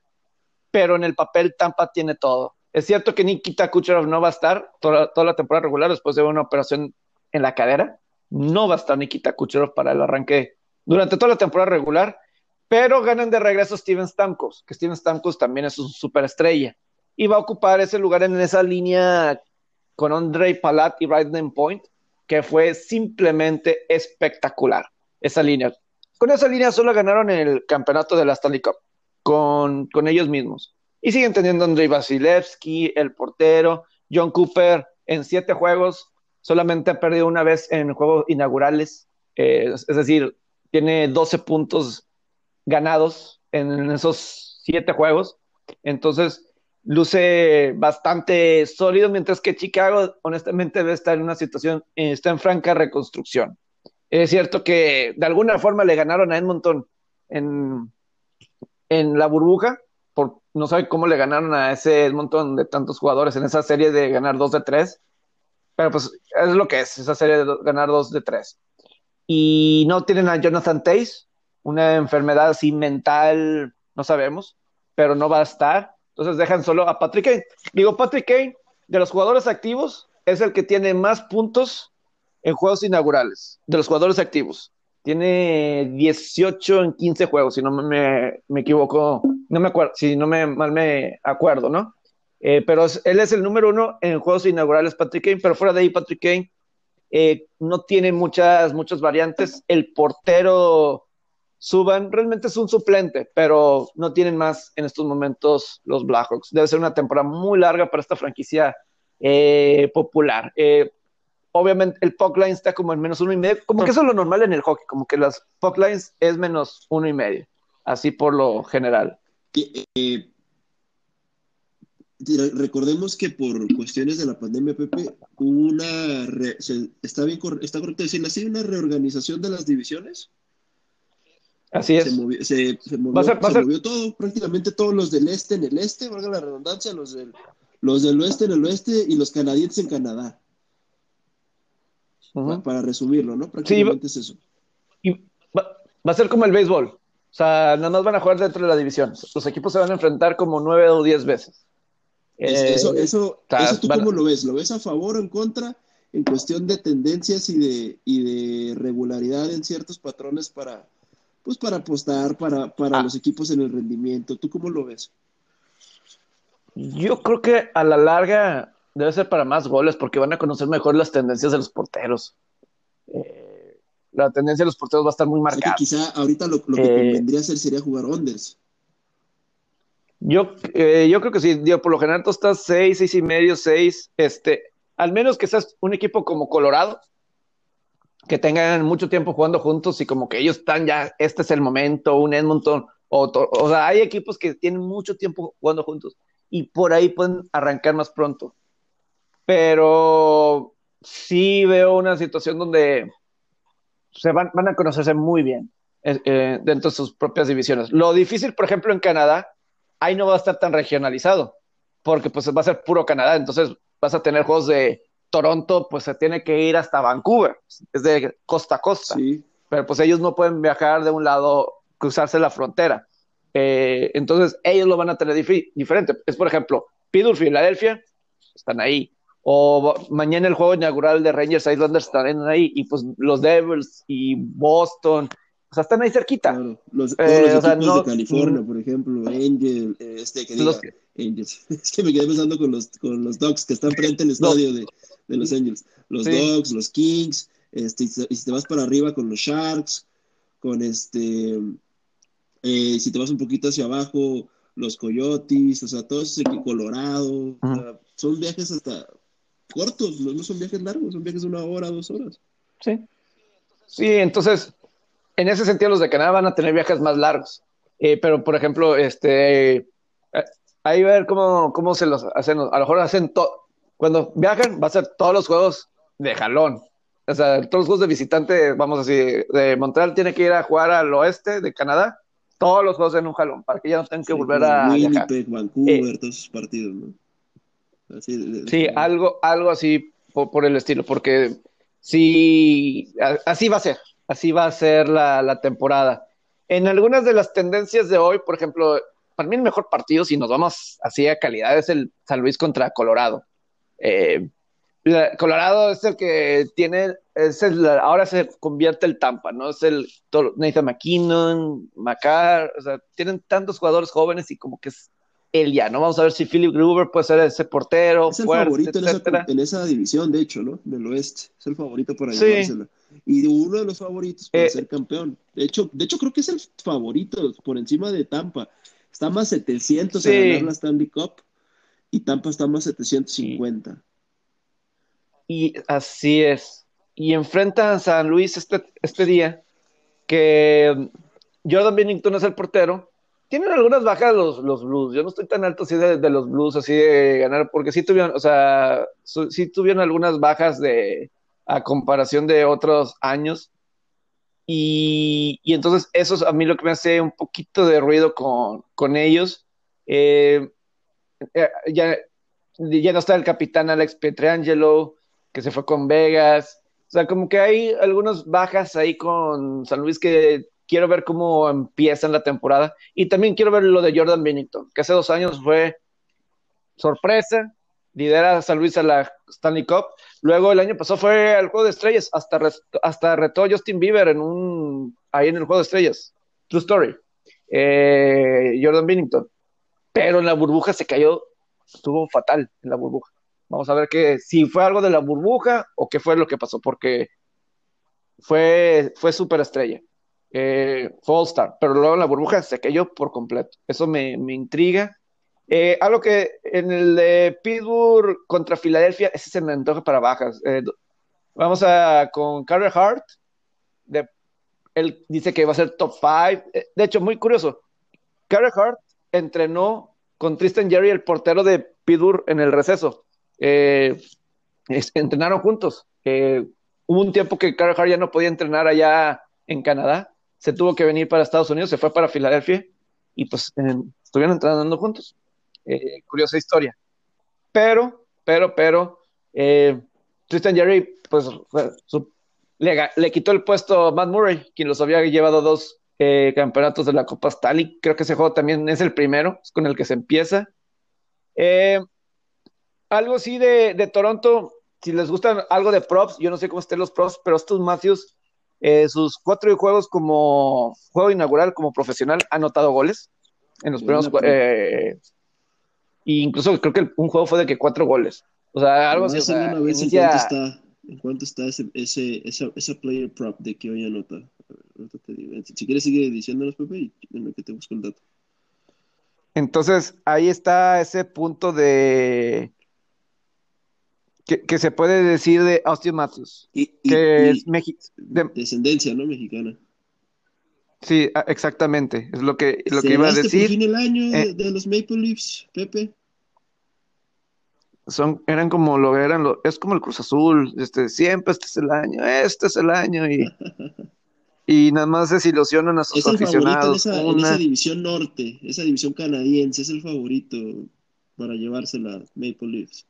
pero en el papel Tampa tiene todo. Es cierto que Nikita Kucherov no va a estar toda, la temporada regular después de una operación en la cadera. No va a estar Nikita Kucherov para el arranque durante toda la temporada regular, pero ganan de regreso Steven Stamkos, que Steven Stamkos también es un superestrella, y va a ocupar ese lugar en esa línea con Andre Palat y Ryden Point, que fue simplemente espectacular, esa línea. Con esa línea solo ganaron el campeonato de la Stanley Cup, con, con ellos mismos. Y siguen teniendo Andrei Vasilevsky, el portero, John Cooper, en siete juegos, solamente ha perdido una vez en juegos inaugurales, eh, es decir, tiene 12 puntos ganados en esos siete juegos. Entonces, luce bastante sólido, mientras que Chicago, honestamente, debe estar en una situación, eh, está en franca reconstrucción. Es cierto que de alguna forma le ganaron a Edmonton en, en la burbuja, por, no sabe cómo le ganaron a ese Edmonton de tantos jugadores en esa serie de ganar dos de tres, pero pues es lo que es, esa serie de ganar dos de tres. Y no tienen a Jonathan Tays, una enfermedad así mental, no sabemos, pero no va a estar. Entonces dejan solo a Patrick Kane. Digo, Patrick Kane, de los jugadores activos, es el que tiene más puntos en juegos inaugurales, de los jugadores activos. Tiene 18 en 15 juegos, si no me, me equivoco, no me acuerdo, si no me mal me acuerdo, ¿no? Eh, pero él es el número uno en juegos inaugurales, Patrick Kane, pero fuera de ahí, Patrick Kane eh, no tiene muchas, muchas variantes. El portero Suban realmente es un suplente, pero no tienen más en estos momentos los Blackhawks. Debe ser una temporada muy larga para esta franquicia eh, popular. Eh, obviamente el puck line está como en menos uno y medio, como que eso es lo normal en el hockey, como que las puck lines es menos uno y medio, así por lo general. Recordemos que por cuestiones de la pandemia, Pepe, una está bien está correcto decir así una reorganización de las divisiones. Así es. Se movió, todo, prácticamente todos los del este en el este, valga la redundancia, los del, los del oeste en el oeste y los canadienses en Canadá. para, resumirlo, ¿no? Prácticamente es eso. Y va, a ser como el béisbol. O sea, nada más van a jugar dentro de la división. Los equipos se van a enfrentar como nueve o diez veces. eso, eh, eso, eso tú cómo lo ves? ¿Lo ves a favor o en contra en cuestión de tendencias y de, y de regularidad en ciertos patrones para, pues para apostar para, para ah. los equipos en el rendimiento. ¿Tú cómo lo ves? Yo creo que a la larga debe ser para más goles porque van a conocer mejor las tendencias de los porteros. Eh, la tendencia de los porteros va a estar muy marcada. quizá ahorita lo, que eh, convendría hacer sería jugar onders. Yo, eh, yo creo que sí, por lo general tú estás seis, seis y medio, seis, este, al menos que seas un equipo como Colorado, que tengan mucho tiempo jugando juntos y como que ellos están ya, este es el momento, un Edmonton, o, o sea, hay equipos que tienen mucho tiempo jugando juntos y por ahí pueden arrancar más pronto. Pero sí veo una situación donde se van, van a conocerse muy bien eh, eh, dentro de sus propias divisiones. Lo difícil, por ejemplo, en Canadá, ahí no va a estar tan regionalizado, porque pues va a ser puro Canadá, entonces vas a tener juegos de Toronto pues se tiene que ir hasta Vancouver, es de costa a costa, pero pues ellos no pueden viajar de un lado, cruzarse la frontera. Eh, entonces ellos lo van a tener diferente. Es por ejemplo, Pittsburgh, Filadelfia, están ahí. O mañana el juego inaugural de Rangers Islanders están ahí. Y pues los Devils y Boston, o sea, están ahí cerquita. Los, eh, equipos de California, por ejemplo, Angel, este que diga, Angels. Es que me quedé pensando con los, con los Dogs que están frente al estadio de, de los Angels. Los Dogs, los Kings, este, y si te vas para arriba con los Sharks, con este, eh, si te vas un poquito hacia abajo, los Coyotes, o sea, todo ese Colorado, son viajes hasta cortos, no, son viajes largos, son viajes de una hora, dos horas. Sí. Sí, entonces, en ese sentido los de Canadá van a tener viajes más largos. Eh, pero, por ejemplo, este, eh, ahí va a ver cómo, cómo se los hacen. A lo mejor hacen todo cuando viajan, va a ser todos los juegos de jalón. O sea, todos los juegos de visitante, vamos a decir, de Montreal tiene que ir a jugar al oeste de Canadá, todos los juegos en un jalón, para que ya no tengan que volver a. Winnipeg, Vancouver, eh, todos esos partidos, ¿no? sí, algo, algo así por, el estilo, porque sí, así va a ser, así va a ser la, la temporada. En algunas de las tendencias de hoy, por ejemplo, para mí el mejor partido, si nos vamos así a calidad, es el San Luis contra Colorado. Eh, Colorado es el que tiene, es el, ahora se convierte el Tampa, ¿no? Es el Nathan McKinnon, Macar, o sea, tienen tantos jugadores jóvenes y como que es él ya, ¿no? Vamos a ver si Philip Gruber puede ser ese portero. Es el favorito en esa, división, de hecho, ¿no? Del oeste. Es el favorito para llevársela. Y uno de los favoritos para eh, ser campeón. De hecho, de hecho, creo que es el favorito por encima de Tampa. Está más 700 a ganar la Stanley Cup y Tampa está más 750. Y así es. Y enfrenta a San Luis este, este día que Jordan Bennington es el portero tienen algunas bajas los, los Blues. Yo no estoy tan alto así de, los Blues, así de ganar, porque sí tuvieron, o sea, sí tuvieron algunas bajas de a comparación de otros años. Y, entonces eso es a mí lo que me hace un poquito de ruido con, ellos. Eh, eh, ya, ya no está el capitán Alex Petrangelo, que se fue con Vegas. O sea, como que hay algunas bajas ahí con San Luis que quiero ver cómo empieza la temporada. Y también quiero ver lo de Jordan Bennington, que hace dos años fue sorpresa, lidera a San Luis a la Stanley Cup. Luego el año pasado fue al Juego de Estrellas, hasta, hasta retó Justin Bieber en un, ahí en el Juego de Estrellas. True story. Eh, Jordan Bennington. Pero en la burbuja se cayó, estuvo fatal en la burbuja. Vamos a ver que si fue algo de la burbuja o qué fue lo que pasó, porque fue, fue súper estrella eh, Fallstar, pero luego la burbuja se cayó por completo. Eso me, intriga. Eh, algo que en el de Pittsburgh contra Filadelfia, ese se me antoja para bajas. Eh, vamos a con Carter Hart. Él dice que va a ser top 5. Eh, de hecho, muy curioso. Carter Hart entrenó con Tristan Jerry, el portero de Pittsburgh, en el receso. entrenaron juntos. hubo un tiempo que Carter Hart ya no podía entrenar allá en Canadá se tuvo que venir para Estados Unidos, se fue para Filadelfia y pues estuvieron entrenando juntos. Eh, curiosa historia. Pero, pero, pero, eh, Tristan Jerry, pues le, quitó el puesto a Matt Murray, quien los había llevado dos eh, campeonatos de la Copa Stanley. Creo que ese juego también es el primero, es con el que se empieza. algo de, de Toronto, si les gustan algo de props, yo no sé cómo estén los props, pero estos Matthews eh, sus cuatro juegos como juego inaugural como profesional ha anotado goles en los primeros eh, incluso creo que un juego fue de que cuatro goles. O sea algo así ¿en, cuánto está, ese, ese, esa, player prop de que hoy anota? si quieres sigue diciéndonos Pepe y en que te busco el dato. Entonces ahí está ese punto de que, se puede decir de Austin Matthews, que es de, descendencia, ¿no? Mexicana. Sí, exactamente, es lo que, lo que iba a este decir. por fin el año eh, de, los Maple Leafs, Pepe? Son, eran como lo eran, lo, es como el Cruz Azul, este, siempre este es el año, este es el año, y, y nada más desilusionan a sus es el aficionados. Esa, en esa división norte, esa división canadiense, es el favorito para llevársela Maple Leafs.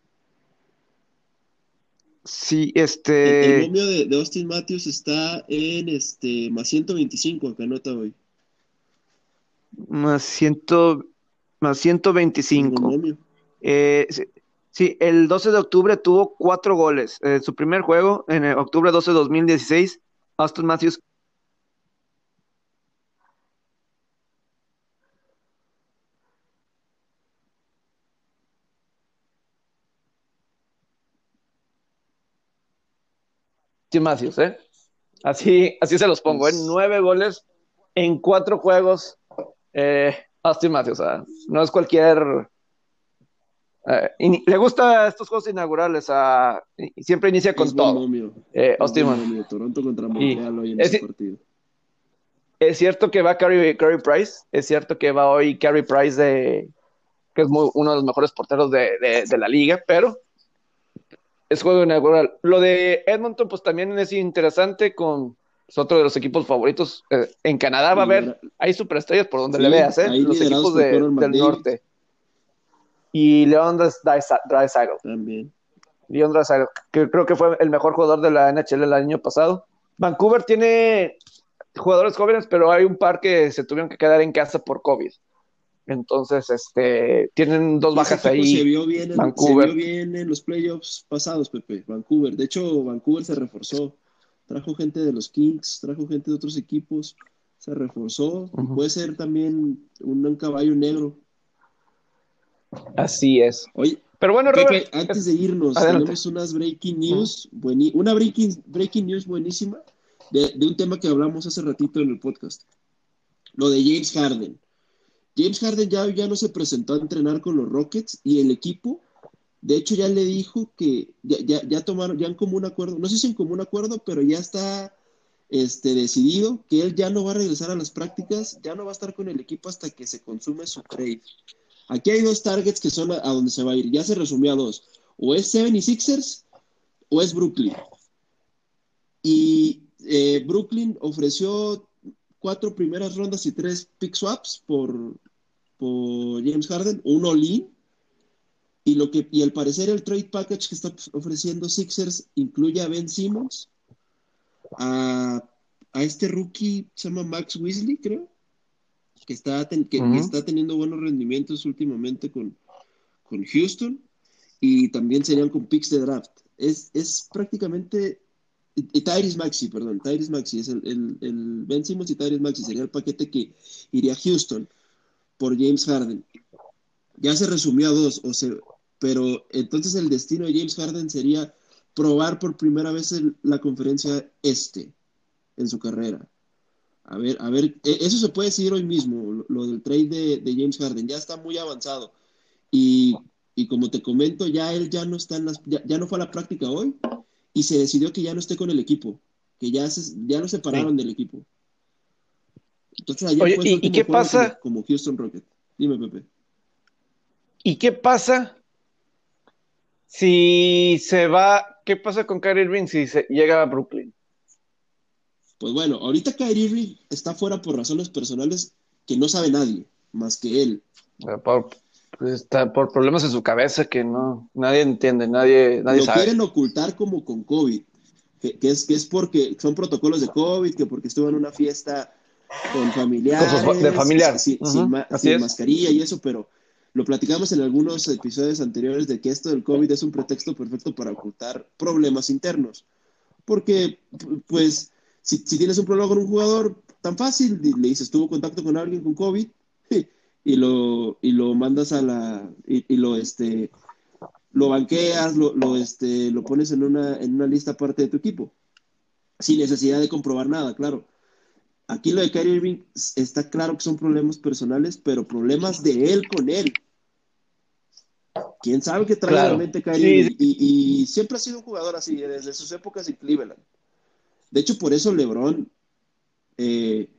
Sí, este. El, momio de, Austin Matthews está en este más 125, acá nota hoy. Más, ciento, más 125. Eh, sí, el 12 de octubre tuvo cuatro goles. Eh, su primer juego, en octubre 12 de 2016, Austin Matthews Matthews, ¿eh? Así, así se los pongo, en ¿eh? nueve goles en cuatro juegos. Eh, Austin Matthews, no es cualquier. Eh, le gusta estos juegos inaugurales, a, siempre inicia con todo. Eh, Austin Toronto contra Montreal hoy en es, partido. Es cierto que va Carey, Price, es cierto que va hoy Carey Price, de, que es uno de los mejores porteros de, de la liga, pero es juego inaugural. Lo de Edmonton, pues también es interesante con otro de los equipos favoritos. Eh, en Canadá va a haber, hay superestrellas por donde le veas, ¿eh? Los equipos del norte. Y Leon Draisaitl. También. Leon Draisaitl, que creo que fue el mejor jugador de la NHL el año pasado. Vancouver tiene jugadores jóvenes, pero hay un par que se tuvieron que quedar en casa por COVID. Entonces, este, tienen dos bajas ahí. Se vio, bien en, Vancouver. se vio bien en los playoffs pasados, Pepe. Vancouver. De hecho, Vancouver se reforzó. Trajo gente de los Kings, trajo gente de otros equipos. Se reforzó. Puede ser también un, caballo negro. Así es. Oye, pero bueno, Pepe, antes de irnos, tenemos unas breaking news, una breaking, breaking news buenísima de, de un tema que hablamos hace ratito en el podcast. Lo de James Harden James Harden ya, ya no se presentó a entrenar con los Rockets y el equipo, de hecho, ya le dijo que ya, ya, tomaron, ya en común acuerdo, no sé si en común acuerdo, pero ya está este, decidido que él ya no va a regresar a las prácticas, ya no va a estar con el equipo hasta que se consume su trade. Aquí hay dos targets que son a, donde se va a ir, ya se resumió a dos, o es 76ers o es Brooklyn. Y eh, Brooklyn ofreció cuatro primeras rondas y tres pick swaps por, por James Harden, un all-in. Y, lo que, y al parecer el trade package que está ofreciendo Sixers incluye a Ben Simmons, a, este rookie, se llama Max Weasley, creo, que está, que, está teniendo buenos rendimientos últimamente con, con Houston, y también serían con picks de draft. Es, es prácticamente y Tyrese Maxi, perdón, Tyrese Maxi es el, el, el, Ben Simmons y Tyrese Maxi sería el paquete que iría a Houston por James Harden. Ya se resumió a dos, o sea, pero entonces el destino de James Harden sería probar por primera vez la conferencia este en su carrera. A ver, a ver, e, eso se puede decir hoy mismo, lo, del trade de, James Harden, ya está muy avanzado. Y, y, como te comento, ya él ya no está en las, ya, ya no fue a la práctica hoy y se decidió que ya no esté con el equipo, que ya, se, ya lo separaron del equipo. Entonces ayer fue ¿y, qué pasa? Como, Houston Rocket. Dime, Pepe. ¿Y qué pasa si se va? ¿Qué pasa con Kyrie Irving si se llega a Brooklyn? Pues bueno, ahorita Kyrie Irving está fuera por razones personales que no sabe nadie más que él. Por, pues, está por problemas en su cabeza que no nadie entiende, nadie, nadie Lo sabe. quieren ocultar como con COVID, que, es, que es porque son protocolos de COVID, que porque estuvo en una fiesta con familiares. de familiar. Sin, mascarilla y eso, pero lo platicamos en algunos episodios anteriores de que esto del COVID es un pretexto perfecto para ocultar problemas internos. Porque, pues, si, si tienes un problema con un jugador, tan fácil, le dices, tuvo contacto con alguien con COVID, y lo, y lo mandas a la, y, lo, este, lo banqueas, lo, lo, este, lo pones en una, en una lista aparte de tu equipo, sin necesidad de comprobar nada, claro. Aquí lo de Kyrie Irving está claro que son problemas personales, pero problemas de él con él. ¿Quién sabe qué trae realmente Kyrie Irving? Y, y, siempre ha sido un jugador así, desde sus épocas en Cleveland. De hecho, por eso LeBron, eh,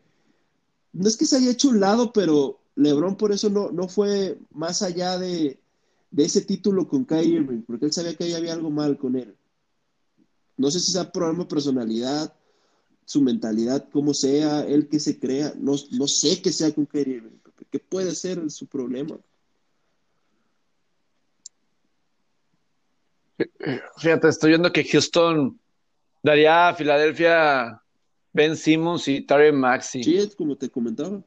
no es que se haya hecho un lado, pero LeBron por eso no, no fue más allá de, ese título con Kyrie Irving, porque él sabía que ahí había algo mal con él. No sé si sea problema de personalidad, su mentalidad, como sea, él que se crea, no, no sé qué sea con Kyrie Irving, qué puede ser su problema. Fíjate, estoy viendo que Houston daría a Filadelfia Ben Simmons y Terry Maxi. Sí, como te comentaba.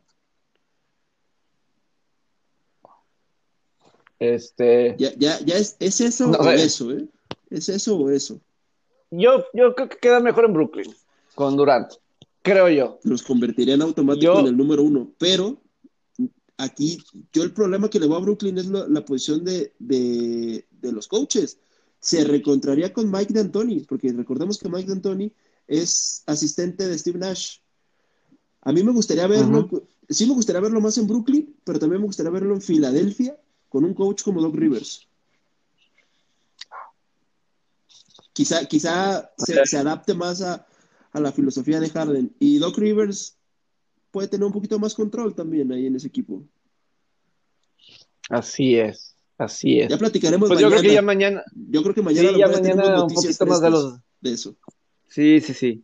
Este. Ya, ya, ya es, es eso o eso, ¿eh? Es eso o eso. Yo, yo creo que queda mejor en Brooklyn con Durant, creo yo. Los convertiría en automático en el número uno, pero aquí yo el problema que le va a Brooklyn es la, posición de, de, los coaches. Se recontraría con Mike D'Antoni, porque recordemos que Mike D'Antoni es asistente de Steve Nash. A mí me gustaría verlo, sí me gustaría verlo más en Brooklyn, pero también me gustaría verlo en Filadelfia con un coach como Doc Rivers. Quizá, quizá se, adapte más a, la filosofía de Harden. Y Doc Rivers puede tener un poquito más control también ahí en ese equipo. Así es, así es. Ya platicaremos pues Yo creo que ya mañana. Yo creo que mañana, ya mañana un poquito más de, los... de eso. Sí, sí, sí.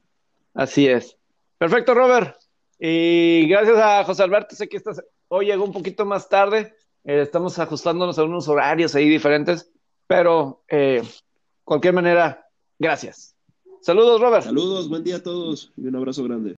Así es. Perfecto, Robert. Y gracias a José Alberto. Sé que estás... hoy llegó un poquito más tarde. Eh, estamos ajustándonos a unos horarios ahí diferentes, pero eh, cualquier manera, gracias. Saludos, Robert. Saludos, buen día a todos y un abrazo grande.